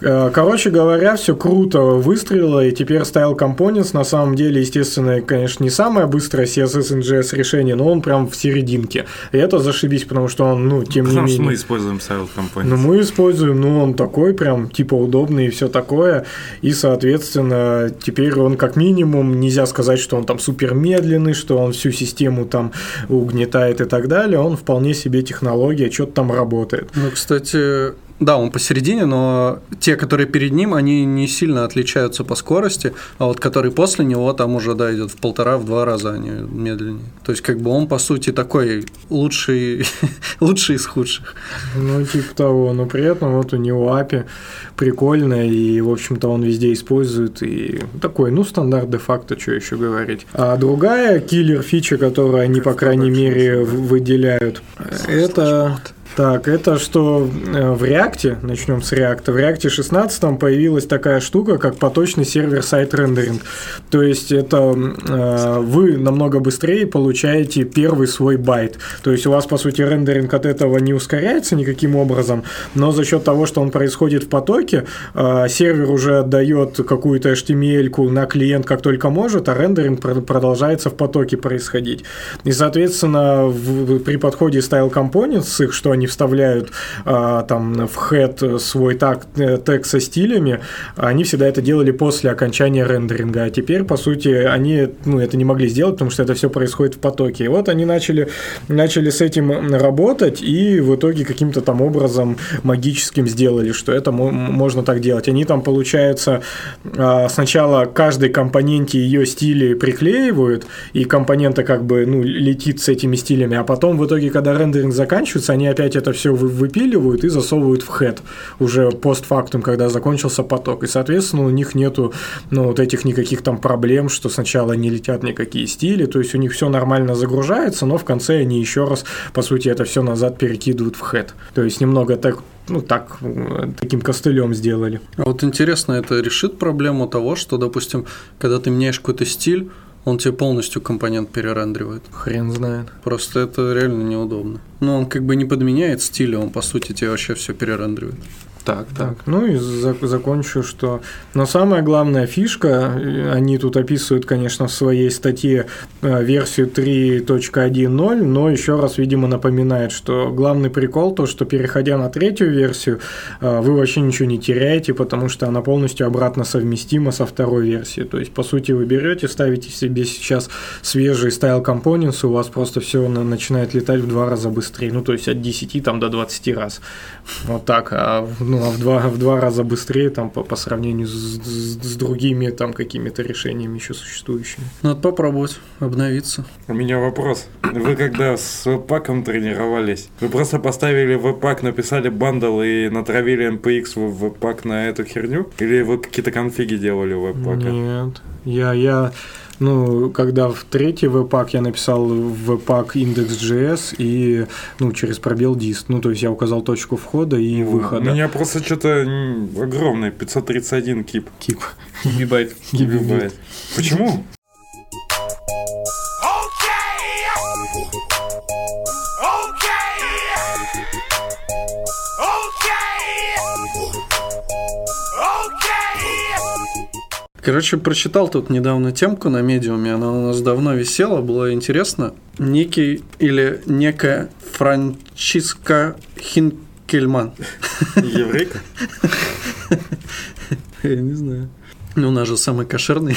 Э, Короче говоря, все круто выстрелило, и теперь Style Components на самом деле, естественно, конечно, не самое быстрое CSS JS решение, но он прям в серединке. И это зашибись, потому что он, ну, тем не Потому мы менее... используем Style Components. Ну, мы используем, ну, он такой прям, типа, удобный и все такое. И, соответственно, теперь он как минимум, нельзя сказать, что он там супер медленный, что он всю систему там угнетает и так далее. Он вполне себе технология, что-то там работает. Ну, кстати, да, он посередине, но те, которые перед ним, они не сильно отличаются по скорости, а вот который после него, там уже, да, идет в полтора, в два раза они медленнее. То есть, как бы он, по сути, такой лучший, *laughs* лучший из худших. Ну, типа того, но при этом вот у него API прикольно, и, в общем-то, он везде использует, и такой, ну, стандарт де-факто, что еще говорить. А другая киллер-фича, которую они, по крайней мере, выделяют, это... Так, это что э, в React, начнем с React, в React 16 появилась такая штука, как поточный server-side рендеринг. То есть это э, вы намного быстрее получаете первый свой байт. То есть у вас, по сути, рендеринг от этого не ускоряется никаким образом, но за счет того, что он происходит в потоке, э, сервер уже отдает какую-то HTML на клиент как только может, а рендеринг пр- продолжается в потоке происходить. И, соответственно, в- при подходе Style Components, их, что они вставляют а, там в head свой так, э, тег со стилями, они всегда это делали после окончания рендеринга. А теперь, по сути, они ну, это не могли сделать, потому что это все происходит в потоке. И вот они начали, начали с этим работать, и в итоге каким-то там образом магическим сделали, что это мо- можно так делать. Они там, получается, а, сначала каждой компоненте ее стили приклеивают, и компонента как бы ну, летит с этими стилями, а потом в итоге, когда рендеринг заканчивается, они опять это все выпиливают и засовывают в head уже постфактум, когда закончился поток. И, соответственно, у них нету ну, вот этих никаких там проблем, что сначала не летят никакие стили, то есть у них все нормально загружается, но в конце они еще раз, по сути, это все назад перекидывают в head. То есть немного так ну так, таким костылем сделали. А вот интересно, это решит проблему того, что, допустим, когда ты меняешь какой-то стиль, он тебе полностью компонент перерендеривает. Хрен знает. Просто это реально неудобно. Ну, он как бы не подменяет стиль, он по сути тебе вообще все перерендеривает. Так, так. Ну и зак- закончу, что... Но самая главная фишка, они тут описывают, конечно, в своей статье э, версию 3.1.0, но еще раз, видимо, напоминает, что главный прикол то, что переходя на третью версию, э, вы вообще ничего не теряете, потому что она полностью обратно совместима со второй версией. То есть, по сути, вы берете, ставите себе сейчас свежий Style Components, у вас просто все начинает летать в два раза быстрее. Ну, то есть, от 10 там, до 20 раз. Вот так. А, в- ну, а в, два, в два раза быстрее там, по, по сравнению с, с- с другими там какими-то решениями еще существующими. Надо попробовать обновиться. У меня вопрос. Вы когда с веб-паком тренировались, вы просто поставили Webpack, написали bundle и натравили NPX Webpack на эту херню? Или вы какие-то конфиги делали у Webpack а? Нет. Я, я, ну, когда в третий Webpack я написал Webpack index.js и, ну, через пробел dist. Ну, то есть я указал точку входа и У выхода. меня просто что-то огромный, 531 KiB. KiB. Гигабайт. Гигабайт. Почему? Короче, прочитал тут недавно темку на медиуме, она у нас давно висела, было интересно. Некий или некая Франциска Хинкельман. Еврейка? *laughs* Я не знаю. Ну, у нас же самый кошерный.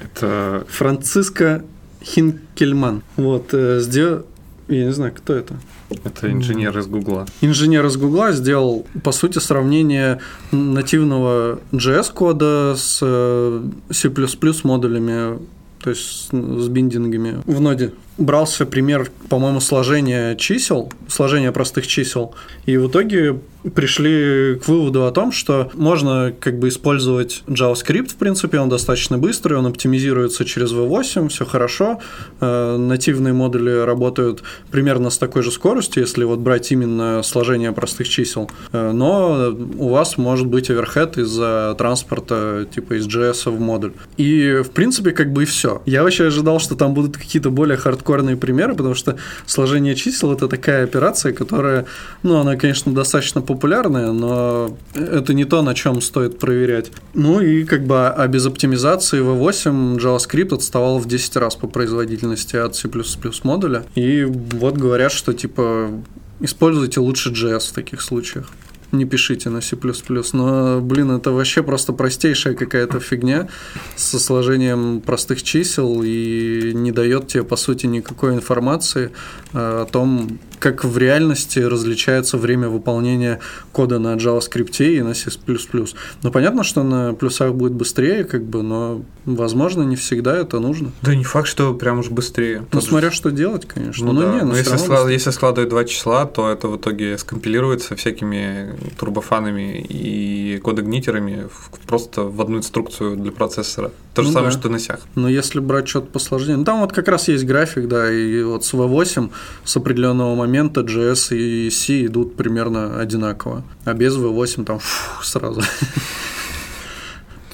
Это Франциска Хинкельман. Вот, э, сделал... Я не знаю, кто это. Это инженер из Гугла. Инженер из Гугла сделал, по сути, сравнение нативного JS-кода с э, C++ модулями, то есть с биндингами в ноде. Брался пример, по-моему, сложения чисел, сложения простых чисел, и в итоге пришли к выводу о том, что можно как бы использовать JavaScript, в принципе, он достаточно быстрый, он оптимизируется через V8, все хорошо, Э, нативные модули работают примерно с такой же скоростью, если вот брать именно сложение простых чисел, Э, но у вас может быть оверхед из-за транспорта типа из JS в модуль. И в принципе как бы и все. Я вообще ожидал, что там будут какие-то более хардкорные примеры, потому что сложение чисел это такая операция, которая, ну, она, конечно, достаточно популярная, но это не то, на чем стоит проверять. Ну и как бы а без оптимизации V8 JavaScript отставал в 10 раз по производительности от C++ модуля. И вот говорят, что типа используйте лучше JS в таких случаях не пишите на C++. Но, блин, это вообще просто простейшая какая-то фигня со сложением простых чисел и не дает тебе, по сути, никакой информации э, о том, как в реальности различается время выполнения кода на JavaScript и на C++. Ну, понятно, что на плюсах будет быстрее, как бы, но, возможно, не всегда это нужно. Да не факт, что прям уж быстрее. Ну, смотря что делать, конечно. Ну, Ну, да. не, но Но если, быстрее. если складывать два числа, то это в итоге скомпилируется всякими турбофанами и кодогнитерами просто в одну инструкцию для процессора. То же Ну самое, да. что на сях. Но если брать что-то посложнее, ну там вот как раз есть график, да, и вот с V8 с определенного момента JS и C идут примерно одинаково, а без V8 там фу, сразу. *laughs*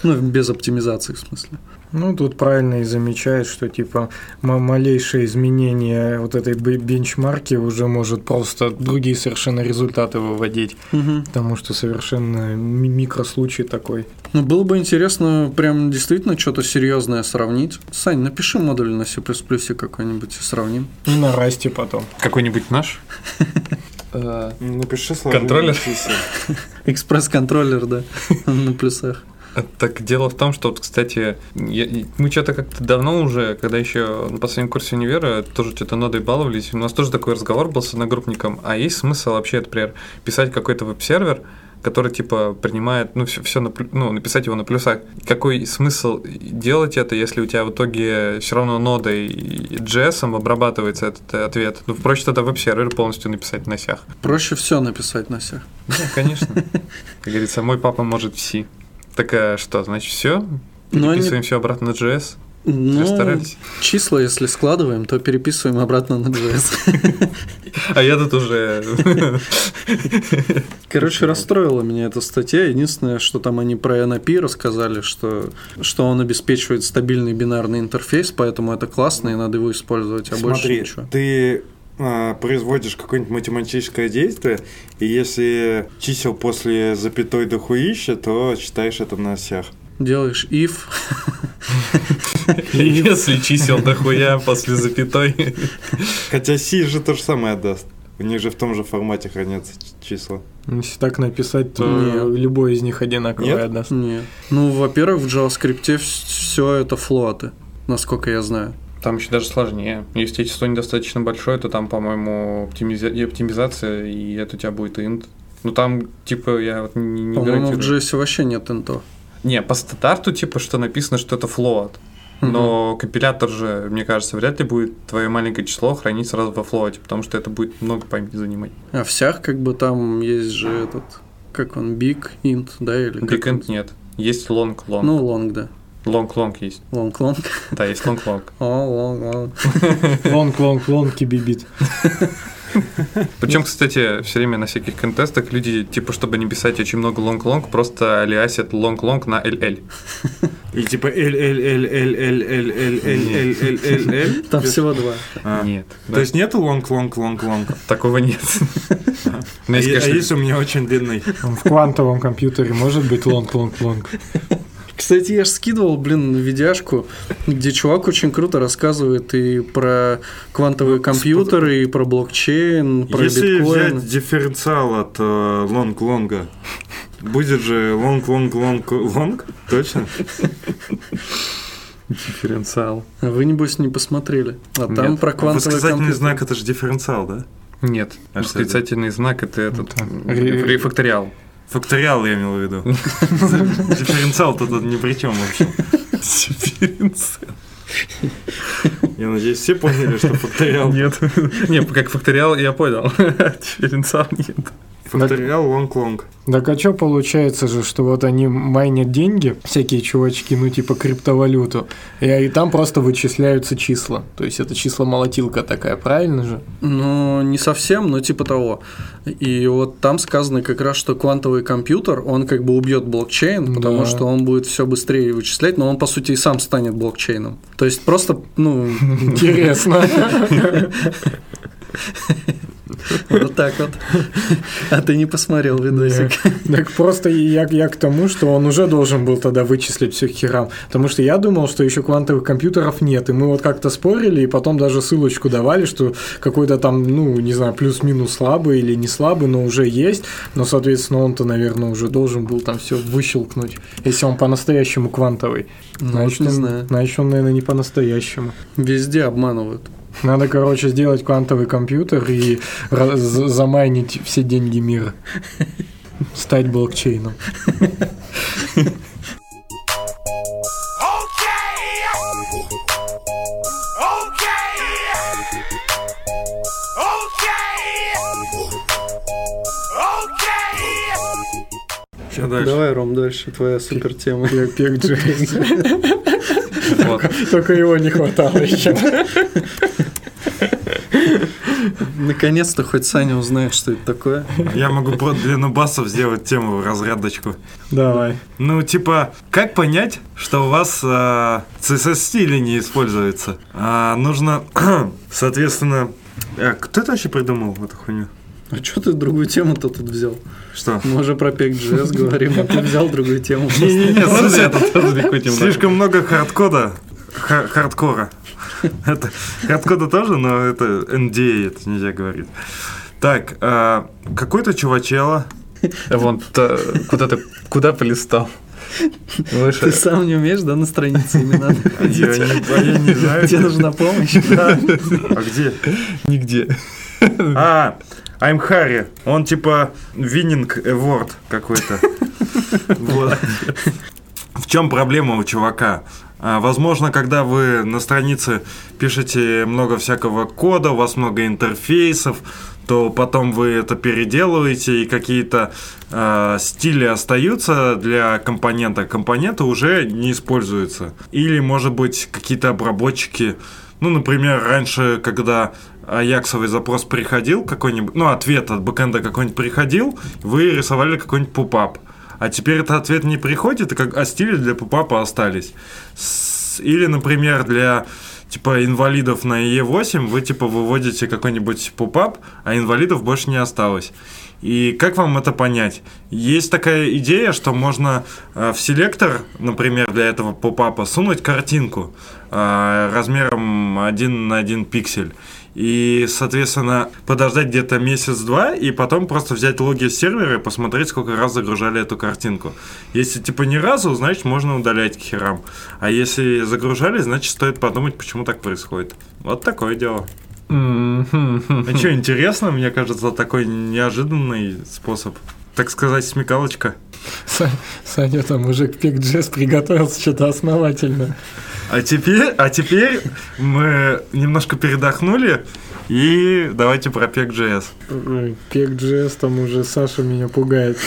Ну, без оптимизации, в смысле. Ну, тут правильно и замечает, что типа ма- малейшее изменение вот этой бе- бенчмарки уже может просто другие совершенно результаты выводить, потому что совершенно ми- микрослучай такой. Ну, было бы интересно прям действительно что-то серьезное сравнить. Сань, напиши модуль на C++ какой-нибудь и сравним. И на расте потом. Какой-нибудь наш? Э, Напиши сложение Контроллер? Экспресс-контроллер, да, *laughs* на плюсах. Так дело в том, что, вот, кстати, я- мы что-то как-то давно уже, когда еще на последнем курсе универа, тоже что-то нодой баловались, у нас тоже такой разговор был с одногруппником, а есть смысл вообще, например, писать какой-то веб-сервер, который типа принимает, ну, все, все на, ну, написать его на плюсах. Какой смысл делать это, если у тебя в итоге все равно нодой и JS обрабатывается этот э, ответ? Ну, проще тогда веб-сервер полностью написать на сях. Проще все написать на всех. Да, конечно. Как говорится, мой папа может в C. Так а что, значит, все? Ну, они- Переписываем все обратно на JS? Ну, старались. числа, если складываем, то переписываем обратно на JS. А я тут уже... Короче, расстроила меня эта статья. Единственное, что там они про NAP рассказали, что, что он обеспечивает стабильный бинарный интерфейс, поэтому это классно, и надо его использовать, а больше Смотри, ничего. ты производишь какое-нибудь математическое действие, и если чисел после запятой дохуища, то считаешь это на осях. Делаешь if, Если чисел дохуя после запятой. Хотя C же то же самое отдаст. У них же в том же формате хранятся числа. Если так написать, то Не. любой из них одинаковый Нет? отдаст. нет. Ну, во-первых, в JavaScript все это флоты, насколько я знаю. Там еще даже сложнее. Если число недостаточно большое, то там, по-моему, оптимиза- и оптимизация, и это у тебя будет int. Ну там, типа, я вот не, не По-моему, в. JS вообще нет инто. Не, по стандарту, типа, что написано, что это float. Но компилятор же, мне кажется, вряд ли будет твое маленькое число хранить сразу во float е, потому что это будет много памяти занимать. А в сях как бы там есть же этот, как он, big int, да, или Big int нет. Есть long long. Ну, long, да. Long есть. Long. Да, есть long. *laughs* О, long, long. Long, long, long, кибибит. *laughs* Причем, кстати, все время на всяких контестах люди, типа, чтобы не писать очень много long, просто алиасят long на LL. И типа L, L, L, L, L, L, L, L, L, L, L, L. Там всего два. А. Нет. То есть нету long. Такого нет. *laughs* Ну, А есть, а есть у меня очень длинный. В квантовом компьютере может быть long, long, long. Кстати, я же скидывал, блин, видяшку, где чувак очень круто рассказывает и про квантовые компьютеры, и про блокчейн, про Если биткоин. взять дифференциал от long-long а, будет же long-long-long-long? Точно? дифференциал. А Вы, небось, не посмотрели. А там Нет. про квантовые Восклицательный компьютеры. знак это же дифференциал, да? Нет, А что восклицательный знак это этот Это рефакториал. Факториал я имел в виду. *laughs* Дифференциал-то тут ни при чем вообще. Дифференциал. Я надеюсь, все поняли, что факториал. Нет. *laughs* Не, как факториал я понял. *laughs* Дифференциал нет. Факториал long-long. Так а что получается же, что вот они майнят деньги, всякие чувачки, ну типа криптовалюту, и, и там просто вычисляются числа. То есть это число-молотилка такая, правильно же? Ну, не совсем, но типа того. И вот там сказано как раз, что квантовый компьютер, он как бы убьет блокчейн, потому Да. что он будет все быстрее вычислять, но он по сути и сам станет блокчейном. То есть просто, ну, Интересно. *laughs* вот так вот. А ты не посмотрел видосик. Так просто я, я к тому, что он уже должен был тогда вычислить все херам. Потому что я думал, что еще квантовых компьютеров нет. И мы вот как-то спорили, и потом даже ссылочку давали, что какой-то там, ну, не знаю, плюс-минус слабый или не слабый, но уже есть. Но, соответственно, он-то, наверное, уже должен был там все выщелкнуть, если он по-настоящему квантовый. Ну, Значит, не он- знаю. Значит, он, наверное, не по-настоящему. Везде обманывают. Надо, короче, сделать квантовый компьютер и замайнить все деньги мира. Стать блокчейном. Дальше? Давай, Ром, дальше твоя супер тема. Вот. Только его не хватало еще. Наконец-то хоть Саня узнает, что это такое. Я могу про длину басов сделать тему разрядочку. Давай. Ну, типа, как понять, что у вас э, CSS-стили не используется? А, нужно, *clears throat* соответственно... э, кто это вообще придумал эту хуйню? А что ты другую тему-то тут взял? Что? Мы уже про PEG.js говорим, а ты взял другую тему. Не-не-не, слишком много хардкода. Ха- Хардкора. Это хардкода тоже, но это NDA, это нельзя говорить. Так, а, какой-то чувачела. Вон, куда ты, куда полистал? Выше. Ты сам не умеешь, да, на странице именно А *laughs* Я не, а я не знаю. Тебе нужна помощь? *laughs* А где? Нигде. А, I'm Harry. Он типа winning award какой-то. *laughs* В чем проблема у чувака? А, Возможно, когда вы на странице пишете много всякого кода, у вас много интерфейсов, то потом вы это переделываете, и какие-то э, стили остаются для компонента, компоненты уже не используются. Или, может быть, какие-то обработчики. Ну, например, раньше, когда аяксовый запрос приходил какой-нибудь, ну, ответ от бэкэнда какой-нибудь приходил, вы рисовали какой-нибудь пупап. А теперь этот ответ не приходит, а стили для пупапа остались. Или, например, для типа инвалидов на Е8 вы типа выводите какой-нибудь пупап, а инвалидов больше не осталось. И как вам это понять? Есть такая идея, что можно э, в селектор, например, для этого попапа сунуть картинку э, размером 1 на 1 пиксель. И, соответственно, подождать где-то месяц-два, и потом просто взять логи с сервера и посмотреть, сколько раз загружали эту картинку. Если типа ни разу, значит можно удалять к херам. А если загружали, значит стоит подумать, почему так происходит. Вот такое дело. А что, интересно, мне кажется, такой неожиданный способ. Так сказать, смекалочка. Са- Саня там уже к PeckJS приготовился что-то основательно. А теперь, а теперь мы немножко передохнули, и давайте про PEG.js. Ой, PeckJS там уже Саша меня пугает.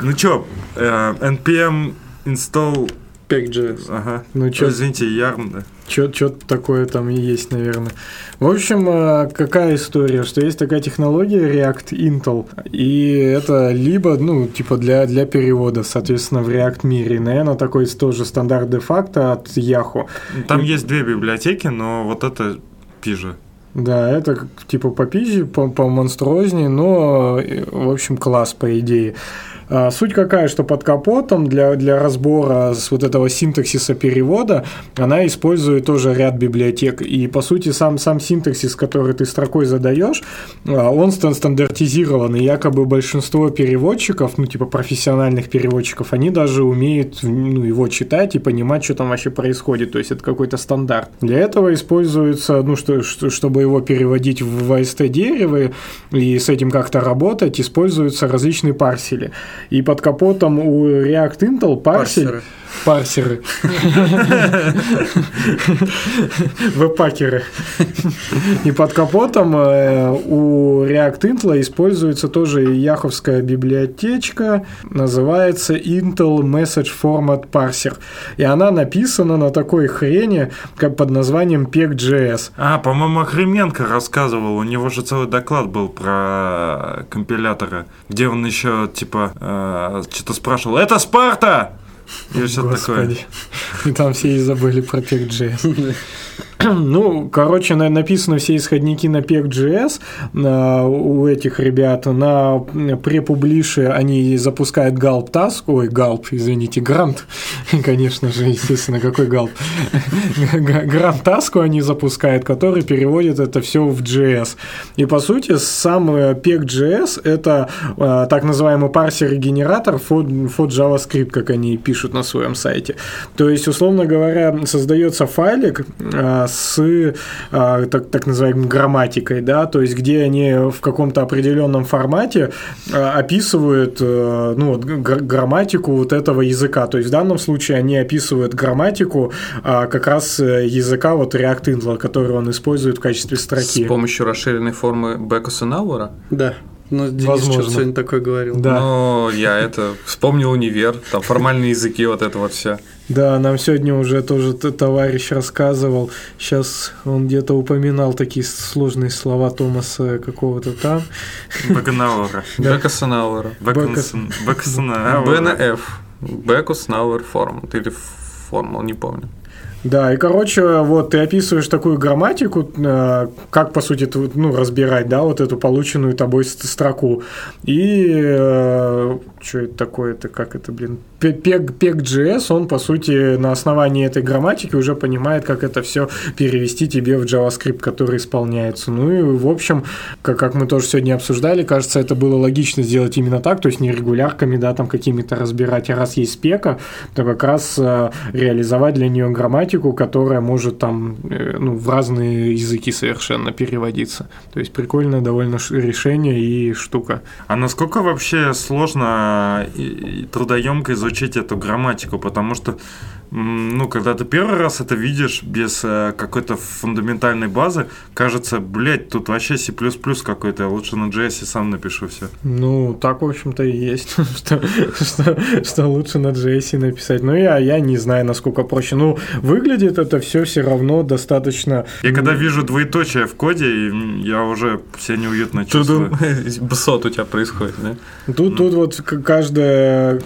Ну чё, npm install... PEG.js. Ага. Ну чё, Извините, да. Что-то такое там и есть, наверное. В общем, а, какая история, что есть такая технология React Intel, и это либо, ну, типа для, для перевода, соответственно, в React мире. Наверное, такой тоже стандарт де-факто от Yahoo. Там есть две библиотеки, но вот это пижа. Да, это типа попизже, по, монструознее, но, э, в общем, класс, по идее. А, Суть какая, что под капотом для, для разбора с вот этого синтаксиса перевода она использует тоже ряд библиотек. И, по сути, сам, сам синтаксис, который ты строкой задаешь, а, он стан- стандартизирован. И якобы большинство переводчиков, ну, типа профессиональных переводчиков, они даже умеют ну, его читать и понимать, что там вообще происходит. То есть это какой-то стандарт. Для этого используется, ну, что, что- чтобы его переводить в AST дерево и с этим как-то работать, используются различные парсели. И под капотом у React Intel парсель, Парсеры. Парсеры. Веб-пакеры. И под капотом э, у React Intel используется тоже яховская библиотечка, называется Intel Message Format Parser. И она написана на такой хрени, как под названием PEG.js. А, по-моему, Охременко рассказывал, у него же целый доклад был про компиляторы, где он еще, типа, э, что-то спрашивал, это Спарта! И что-то такое. И *laughs* там все и забыли про PEG.js. *laughs* *clears throat* Ну, короче, на- написаны все исходники на PEG.js на- у этих ребят. На препублише они запускают Gulp Task, ой, Gulp, извините, Грант, *laughs* конечно же, естественно, какой Gulp? *laughs* Грант Task они запускают, который переводит это все в JS. И, по сути, сам э, PEG.js – это э, так называемый парсер и генератор for, JavaScript, как они пишут на своем сайте. То есть, условно говоря, создается файлик э, с э, так, так называемой грамматикой, да, то есть где они в каком-то определенном формате э, описывают э, ну, вот, гр- грамматику вот этого языка. То есть в данном случае они описывают грамматику а, как раз э, языка вот React Intel, который он использует в качестве С строки. помощью расширенной формы Бекуса Науэра. Да. Ну, Денис Возможно. сегодня такое говорил. Да. Но я это вспомнил универ, там формальные языки, вот это вот все. Да, нам сегодня уже тоже товарищ рассказывал. Сейчас он где-то упоминал такие сложные слова Томаса какого-то там. Багнауэра. *laughs* Бекуса Науэра. Бэксона. BNF. Бекус Науэр форм. Или формул, не помню. Да, и, короче, вот ты описываешь такую грамматику, э, как, по сути, ну, разбирать, да, вот эту полученную тобой ст- строку. И что это такое-то, как это, блин, PEG.js, он, по сути, на основании этой грамматики уже понимает, как это все перевести тебе в JavaScript, который исполняется. Ну и, в общем, как, как мы тоже сегодня обсуждали, кажется, это было логично сделать именно так, то есть не регулярками, да, там какими-то разбирать, а раз есть спека, то как раз э, реализовать для нее грамматику, которая может там, э, ну, в разные языки совершенно переводиться. То есть прикольное довольно решение и штука. А насколько вообще сложно и, трудоемко изучить эту грамматику? Потому что, ну, когда ты первый раз это видишь без э, какой-то фундаментальной базы, кажется, блядь, тут вообще C++ какой-то, я лучше на JS сам напишу все. Ну, так, в общем-то, и есть, *laughs* что, что, что лучше на JS написать. Но я, я не знаю, насколько проще. Ну, выглядит это все все равно достаточно... Я когда вижу двоеточие в коде, я уже себя неуютно чувствую. *laughs* Бсот у тебя происходит, да? Тут, тут вот каждая,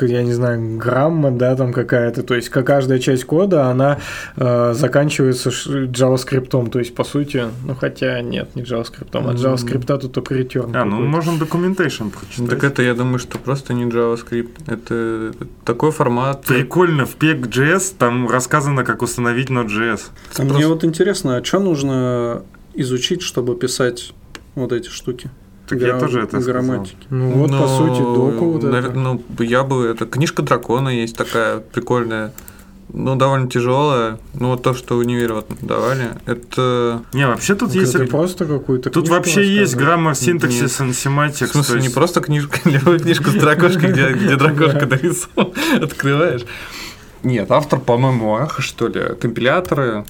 я не знаю, грамма, да, там какая-то, то есть ка- каждая часть кода, она э, заканчивается JavaScript, то есть, по сути, ну, хотя нет, не JavaScript, от JavaScript тут только return А, ну можно documentation прочитать. Так это, я думаю, что просто не JavaScript. Это такой формат. Прикольно, в PEG.js там рассказано, как установить Node.js. А Мне вот интересно, а что нужно изучить, чтобы писать вот эти штуки? Так я Гра- тоже это сказал. грамматики. Ну, вот, по Но, сути, доку вот это. Ну, я бы... Это книжка дракона есть такая прикольная. Ну, довольно тяжелая. Ну, вот то, что универ вот давали, это... Не, вообще тут Ну, есть... ты просто какую-то Тут вообще есть граммар синтаксис and semantics. В смысле, то не есть- просто книжка, *laughs* книжку с дракошкой, где, *laughs* где дракошка нарисована, *laughs* открываешь. Нет, автор, по-моему, Аха, что ли, компиляторы.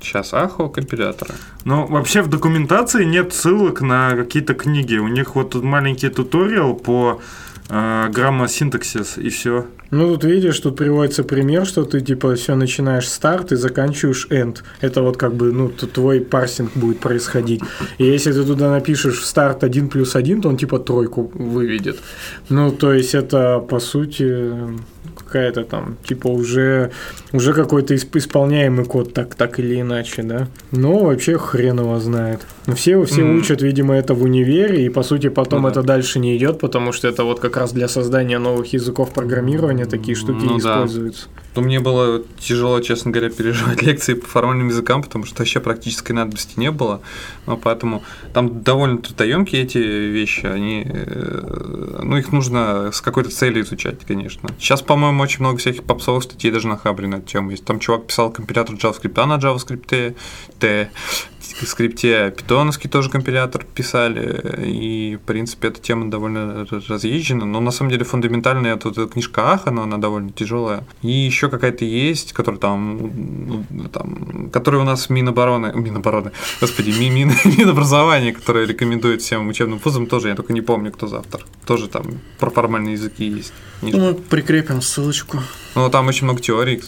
Сейчас Ахо компиляторы. Ну, вообще в документации нет ссылок на какие-то книги. У них вот тут маленький туториал по э, грамма синтаксис и все. Ну, тут видишь, тут приводится пример, что ты, типа, все начинаешь старт и заканчиваешь end. Это вот как бы, ну, твой парсинг будет происходить. И если ты туда напишешь старт 1 плюс 1, то он, типа, тройку выведет. Ну, то есть, это, по сути, какая-то там, типа, уже, уже какой-то исп- исполняемый код, так, так или иначе, да. Но вообще хрен его знает. Ну, Все, все М. учат, видимо, это в универе, и, по сути, потом Ну да. это дальше не идет, потому что это вот как раз для создания новых языков программирования такие штуки Ну да. Ну, мне было тяжело, честно говоря, переживать *laughs* лекции по формальным языкам, потому что вообще практической надобности не было. Ну, поэтому там довольно трудоемкие эти вещи, они, э, ну, их нужно с какой-то целью изучать, конечно. Сейчас, по-моему, очень много всяких попсовых статей даже на Хабре на эту тему есть. Там чувак писал компилятор JavaScript на JavaScript, Т, скрипте питоновский тоже компилятор писали, и, в принципе, эта тема довольно разъезжена, но на самом деле фундаментальная тут эта книжка Ахана, она довольно тяжелая. И еще какая-то есть, которая там, ну, там, которая у нас Минобороны, Минобороны, господи, Ми- Мин, *laughs* Минобразование, которое рекомендует всем учебным вузам, тоже, я только не помню, кто за автор. Тоже там про формальные языки есть. книжка. Мы прикрепим ссылочку. Ну, там очень много теорий,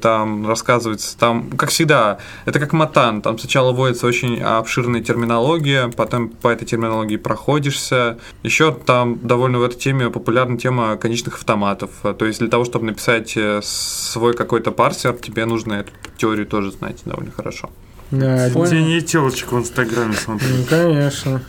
там рассказывается, там, как всегда, это как матан, там сначала вводится очень обширная терминология, потом по этой терминологии проходишься. Еще там довольно в этой теме популярна тема конечных автоматов. То есть для того, чтобы написать э, свой какой-то парсер, тебе нужно эту теорию тоже знать довольно хорошо. Да, Понял. Тебе не телочек в Инстаграме смотрю. Ну, конечно.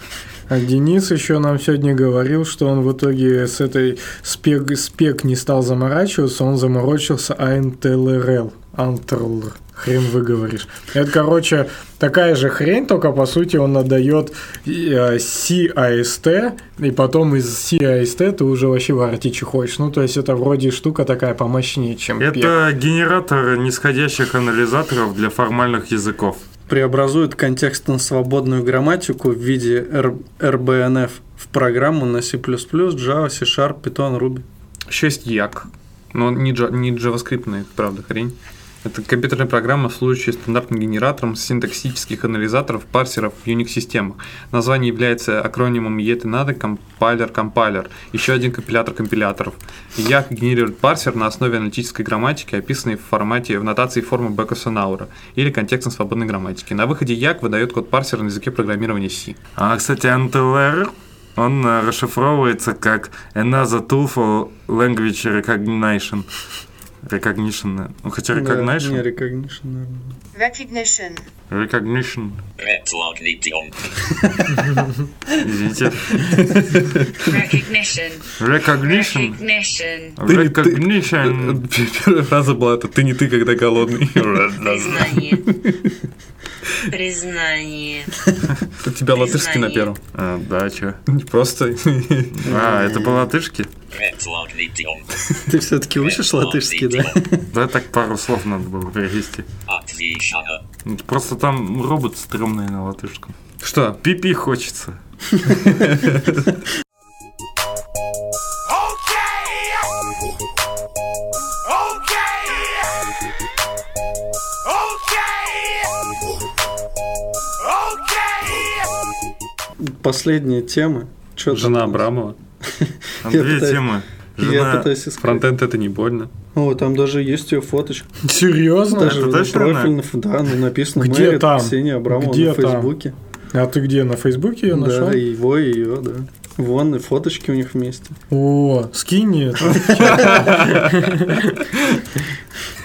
А Денис еще нам сегодня говорил, что он в итоге с этой спек, спек не стал заморачиваться, он заморочился АНТЛРЛ. Антрл. Хрен выговоришь. Это, короче, такая же хрень, только по сути он отдает э, CAST, и потом из CAST ты уже вообще воротить хочешь. Ну, то есть это вроде штука такая помощнее, чем пек. Это генератор нисходящих анализаторов для формальных языков. Преобразует контекстно-свободную грамматику в виде RBNF в программу на C++, Java, C-Sharp, Python, Ruby. Еще есть Як, но не, джа- не JavaScript, правда, хрень. Это компьютерная программа, служащая стандартным генератором синтаксических анализаторов, парсеров в Unix-системах. Название является акронимом ETNAD компайлер компайлер еще один компилятор компиляторов. Як генерирует парсер на основе аналитической грамматики, описанной в формате в нотации формы Беккеса-Наура или контекстно-свободной грамматики. На выходе Як выдает код парсера на языке программирования C. А, кстати, NTLR, он э, расшифровывается как Another Tool for Language Recognition. Recognition. Ну, хотя Да, не recognition. recognition, наверное. Recognition. Recognition. Recognition. Извините. Recognition. Recognition. Recognition. Recognition. Первая фраза была это «ты не ты, когда голодный». Признание. Признание. *laughs* У тебя латышский на первом. А, да, чё? Не просто. А, это по? Recognition. *laughs* Ты все-таки учишь латышский, да? Да, так пару слов надо было перевести. Ну, Просто там робот стрёмный на латышском. Что? Пипи хочется. *laughs* Последняя тема. Чё Жена там? Абрамова. Там *laughs* две пытаюсь- темы. Я Жена... пытаюсь искать. Фронтенд это не больно. О, там даже есть ее фоточка. Серьезно? Даже это точно профиль, да, ну, написано Где Мэрит там? Ксения Абрамова Где на там? Фейсбуке. А ты где, на Фейсбуке ее нашел? Да, его и ее, да. Вон и фоточки у них вместе. О, скинь это. *laughs*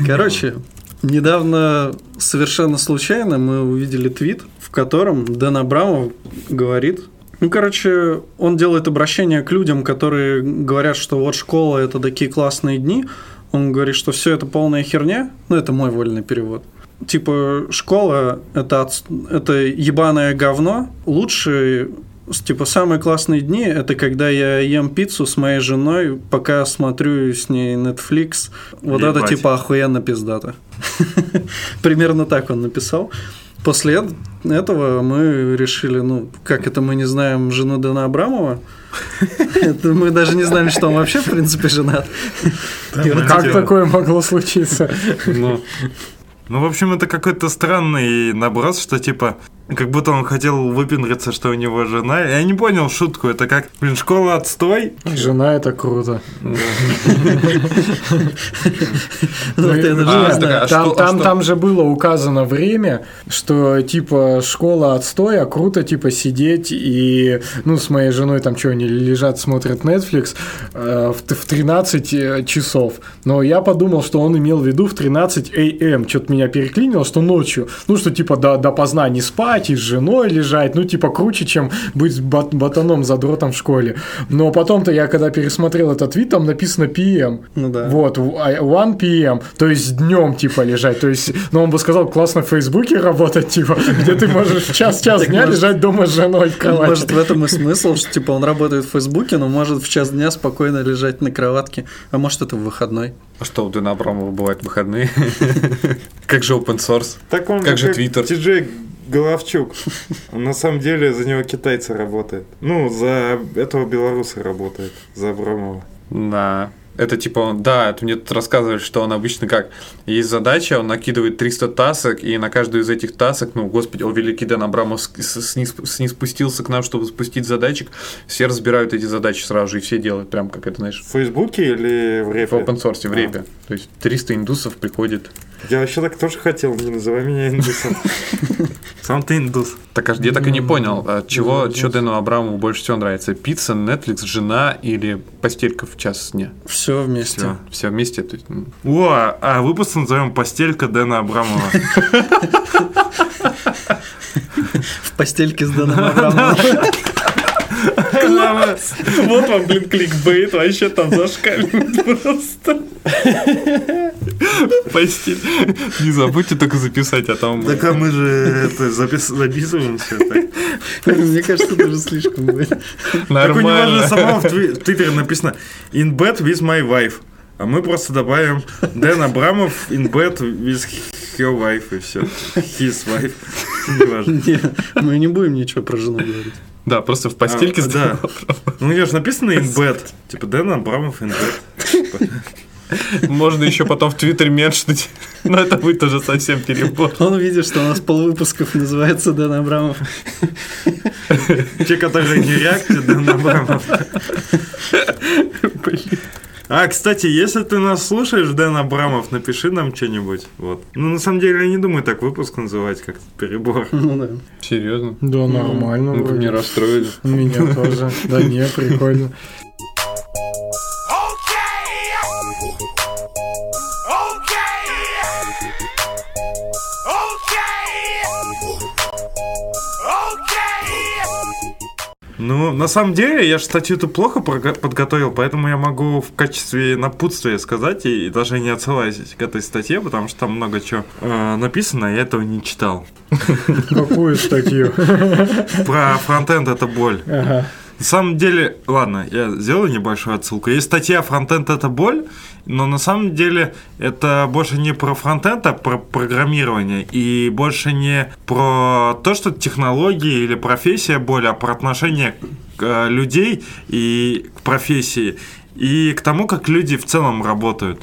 Короче, недавно совершенно случайно мы увидели твит, в котором Дэн Абрамов говорит, ну, короче, он делает обращение к людям, которые говорят, что вот школа – это такие классные дни. Он говорит, что все это полная херня. Ну, это мой вольный перевод. Типа, школа – это, это ебаное говно. Лучше Типа, самые классные дни – это когда я ем пиццу с моей женой, пока смотрю с ней Netflix. Вот это, Ебать. типа, охуенно пиздато. *laughs* Примерно так он написал. После эт- этого мы решили, ну, как это мы не знаем жену Дэна Абрамова, *laughs* это мы даже не знали, что он вообще, в принципе, женат. Как такое могло случиться? Ну, Ну, в общем, это какой-то странный наброс, что типа, как будто он хотел выпендриться, что у него жена. Я не понял шутку. Это как, блин, школа отстой. Жена это круто. Там, же было указано время, что типа школа отстой, а круто типа сидеть и ну с моей женой там что они лежат смотрят Netflix э, в, т- в 13 э, часов. Но я подумал, что он имел в виду в 13 АМ. Что-то меня переклинило, что ночью. Ну что типа до, до поздна не спать и с женой лежать. Ну типа круче, чем быть бат- ботаном задротом в школе. Но потом-то я когда пересмотрел этот твит, там написано PM. Ну да. Вот, в- а, 1 PM, то есть днем типа лежать. То есть, ну он бы сказал, классно в Фейсбуке работать, типа, где ты можешь час-час *laughs* дня может- лежать дома с женой в кровати. Может, в этом и смысл, что типа он работает в Фейсбуке, но может в час дня спокойно лежать на кроватке. А может, это в выходной. а что у Дэна Абрамова бывают выходные? *laughs* Как же open source? Как же Twitter? Головчук. На самом деле за него китайцы работают. Ну, за этого белорусы работают, за Абрамова. Да. Это типа, да, это мне тут рассказывали, что он обычно как, есть задача, он накидывает 300 тасок, и на каждую из этих тасок, ну, господи, о, великий Дэн Абрамов сниз, сниз спустился к нам, чтобы спустить задатчик, все разбирают эти задачи сразу же, и все делают, прям как это, знаешь, В Фейсбуке или в в репе? open source, в А. репе. То есть 300 индусов приходит. Я вообще так тоже хотел, не называй меня индусом. *laughs* Сам ты индус. Так аж я так и не понял, а чего, что Дэну Абрамову больше всего нравится? Пицца, Netflix, жена или постелька в час дня? Все вместе. Всё. Все вместе? М, О, а выпуск назовем «Постелька Дэна Абрамова». *laughs* В постельке с Дэном Абрамовым. *laughs* Вот вам, блин, кликбейт, вообще там зашкаливает просто. Постель. Не забудьте только записать, а там... Так а мы же это запис- записываем все так. Мне кажется, даже слишком будет. Так у него же Нормально. самого в тви- в Твиттере написано «In bed with my wife». А мы просто добавим Дэн Абрамов in bed with her wife и все. His wife. Не, мы не будем ничего про жену говорить. Да, просто в постельке А, с да. Ну, у него же написано bed. *laughs* Типа Дэн Абрамов in bed. Можно еще потом в Твиттере меншнуть. Но это будет уже совсем перебор. Он увидит, что у нас полвыпусков называется Дэн Абрамов. Те, которые не реакты, Дэн Абрамов. А, кстати, если ты нас слушаешь, Дэн Абрамов, напиши нам что-нибудь. Вот. Ну, на самом деле, я не думаю так выпуск называть, как перебор. *laughs* Ну да. Серьезно? Да, нормально. Ну, меня расстроили. Меня тоже. Да не, прикольно. Ну, на самом деле, я же статью-то плохо подготовил, поэтому я могу в качестве напутствия сказать, и, и даже не отсылаясь к этой статье, потому что там много чего э, написано, я этого не читал. Какую статью? Про фронтенд это боль. Ага. На самом деле, ладно, я сделаю небольшую отсылку. Есть статья «Фронтенд – это боль», но на самом деле это больше не про фронтенд, а про программирование. И больше не про то, что технологии или профессия боль, а про отношение к, э, людей и к профессии. И к тому, как люди в целом работают.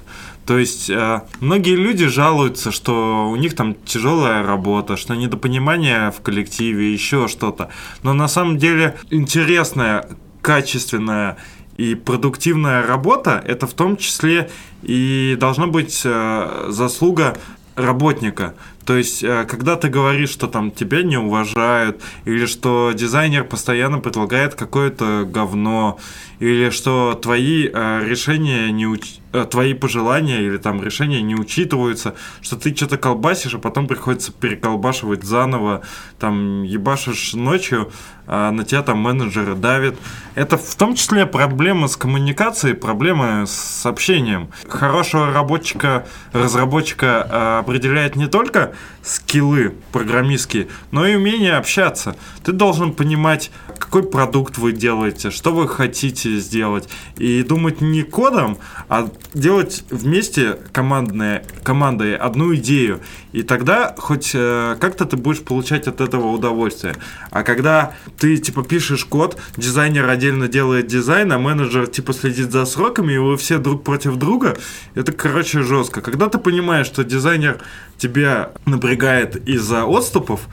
То есть э, многие люди жалуются, что у них там тяжелая работа, что недопонимание в коллективе, еще что-то. Но на самом деле интересная, качественная и продуктивная работа это в том числе и должна быть э, заслуга работника. То есть, э, когда ты говоришь, что там тебя не уважают, или что дизайнер постоянно предлагает какое-то говно, или что твои э, решения не уч- э, твои пожелания или там решения не учитываются, что ты что-то колбасишь, а потом приходится переколбашивать заново, там ебашишь ночью, а на тебя там менеджеры давят. Это в том числе проблема с коммуникацией, проблемы с общением. Хорошего работчика, разработчика э, определяет не только скиллы программистские, но и умение общаться. Ты должен понимать, какой продукт вы делаете, что вы хотите сделать, и думать не кодом, а делать вместе командные, командой одну идею. И тогда хоть э, как-то ты будешь получать от этого удовольствие. А когда ты типа пишешь код, дизайнер отдельно делает дизайн, а менеджер типа следит за сроками, и вы все друг против друга, это, короче, жестко. Когда ты понимаешь, что дизайнер тебя напрягает из-за отступов,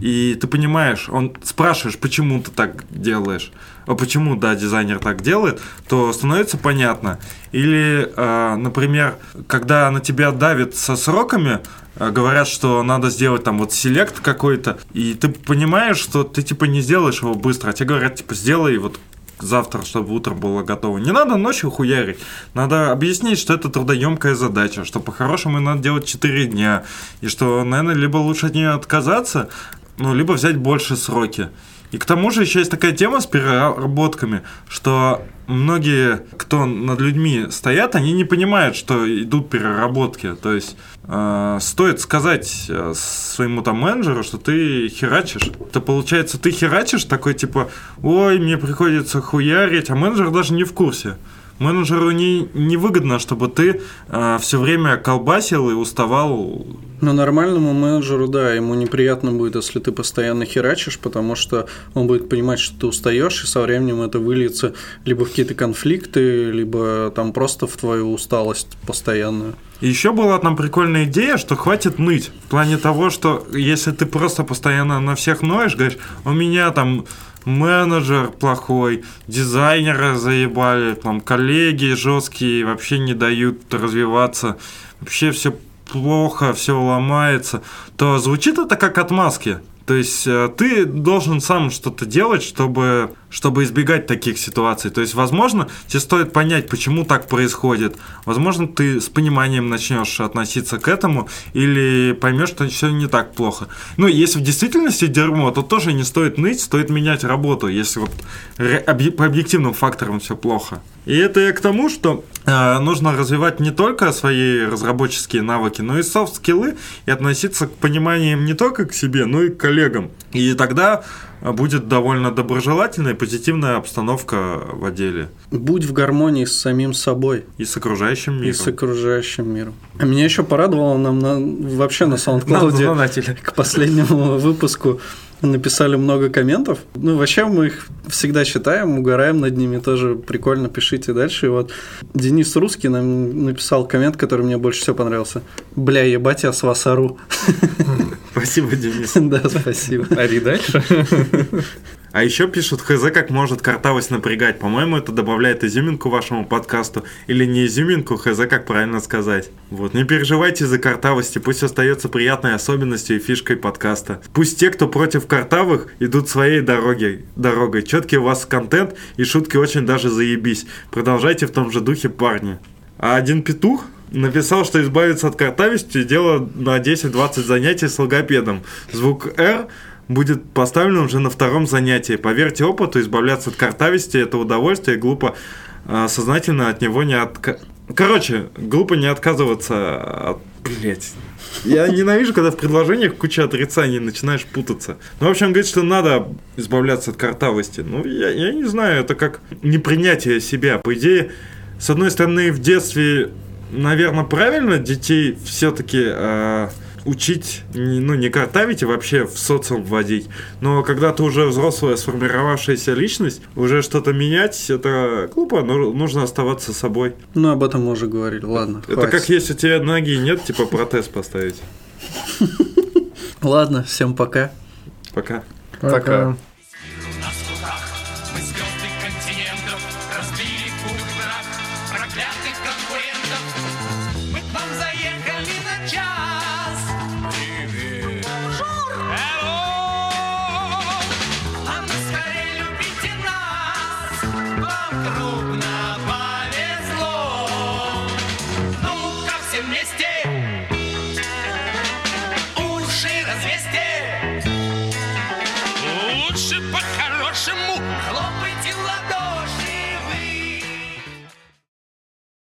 и ты понимаешь, он спрашиваешь, почему ты так делаешь, а почему, да, дизайнер так делает, то становится понятно. Или, э, например, когда на тебя давят со сроками, э, говорят, что надо сделать там вот селект какой-то, и ты понимаешь, что ты типа не сделаешь его быстро, а тебе говорят, типа, сделай вот завтра, чтобы утро было готово. Не надо ночью хуярить. Надо объяснить, что это трудоемкая задача, что по-хорошему надо делать 4 дня. И что, наверное, либо лучше от нее отказаться, ну, либо взять больше сроки. И к тому же еще есть такая тема с переработками, что многие, кто над людьми стоят, они не понимают, что идут переработки. То есть э, стоит сказать э, своему там менеджеру, что ты херачишь. То получается, ты херачишь такой типа, ой, мне приходится хуярить, а менеджер даже не в курсе. Менеджеру не, невыгодно, чтобы ты все время колбасил и уставал. Но нормальному менеджеру, да, ему неприятно будет, если ты постоянно херачишь, потому что он будет понимать, что ты устаешь, и со временем это выльется либо в какие-то конфликты, либо там просто в твою усталость постоянную. И еще была там прикольная идея, что хватит ныть. В плане того, что если ты просто постоянно на всех ноешь, говоришь, у меня там менеджер плохой, дизайнеры заебали, там коллеги жесткие, вообще не дают развиваться, вообще все плохо, все ломается, то звучит это как отмазки. То есть э, ты должен сам что-то делать, чтобы, чтобы избегать таких ситуаций. То есть, возможно, тебе стоит понять, почему так происходит. Возможно, ты с пониманием начнешь относиться к этому или поймешь, что все не так плохо. Ну, если в действительности дерьмо, то тоже не стоит ныть, стоит менять работу, если вот по объективным факторам все плохо. И это я к тому, что э, нужно развивать не только свои разработческие навыки, но и софт-скиллы и относиться к пониманиям не только к себе, но и к коллегам. И тогда будет довольно доброжелательная и позитивная обстановка в отделе. Будь в гармонии с самим собой И с окружающим миром. и с окружающим миром. А меня еще порадовало нам на, вообще на SoundCloud к последнему выпуску написали много комментов. Ну, вообще мы их всегда читаем, угораем над ними, тоже прикольно, пишите дальше. И вот Денис Русский нам написал коммент, который мне больше всего понравился. Бля, ебать, я с вас ору. Спасибо, Денис. *laughs* Да, спасибо. Ори дальше. *laughs* А еще пишут, хз, как может картавость напрягать. По-моему, это добавляет изюминку вашему подкасту. Или не изюминку, хз, как правильно сказать. Вот, не переживайте из-за картавости, пусть остается приятной особенностью и фишкой подкаста. Пусть те, кто против картавых, идут своей дороги, дорогой. Четкий у вас контент и шутки очень даже заебись. Продолжайте в том же духе, парни. А один петух написал, что избавиться от картавости дело на 10-20 занятий с логопедом. Звук «Р» будет поставлен уже на втором занятии. Поверьте опыту, избавляться от картавости – это удовольствие, глупо а, сознательно от него не отка... Короче, глупо не отказываться от... Блять. Я ненавижу, когда в предложениях куча отрицаний, начинаешь путаться. Ну, в общем, говорит, что надо избавляться от картавости. Ну, я, я не знаю, это как непринятие себя. По идее, с одной стороны, в детстве, наверное, правильно детей все-таки учить, не- ну, не картавить, а вообще в социум вводить. Но когда ты уже взрослая, сформировавшаяся личность, уже что-то менять, это глупо, но нужно оставаться собой. Ну, об этом мы уже говорили. Ладно, Это хватит. как если у тебя ноги нет, типа протез поставить. *laughs* Ладно, всем пока. Пока. Пока.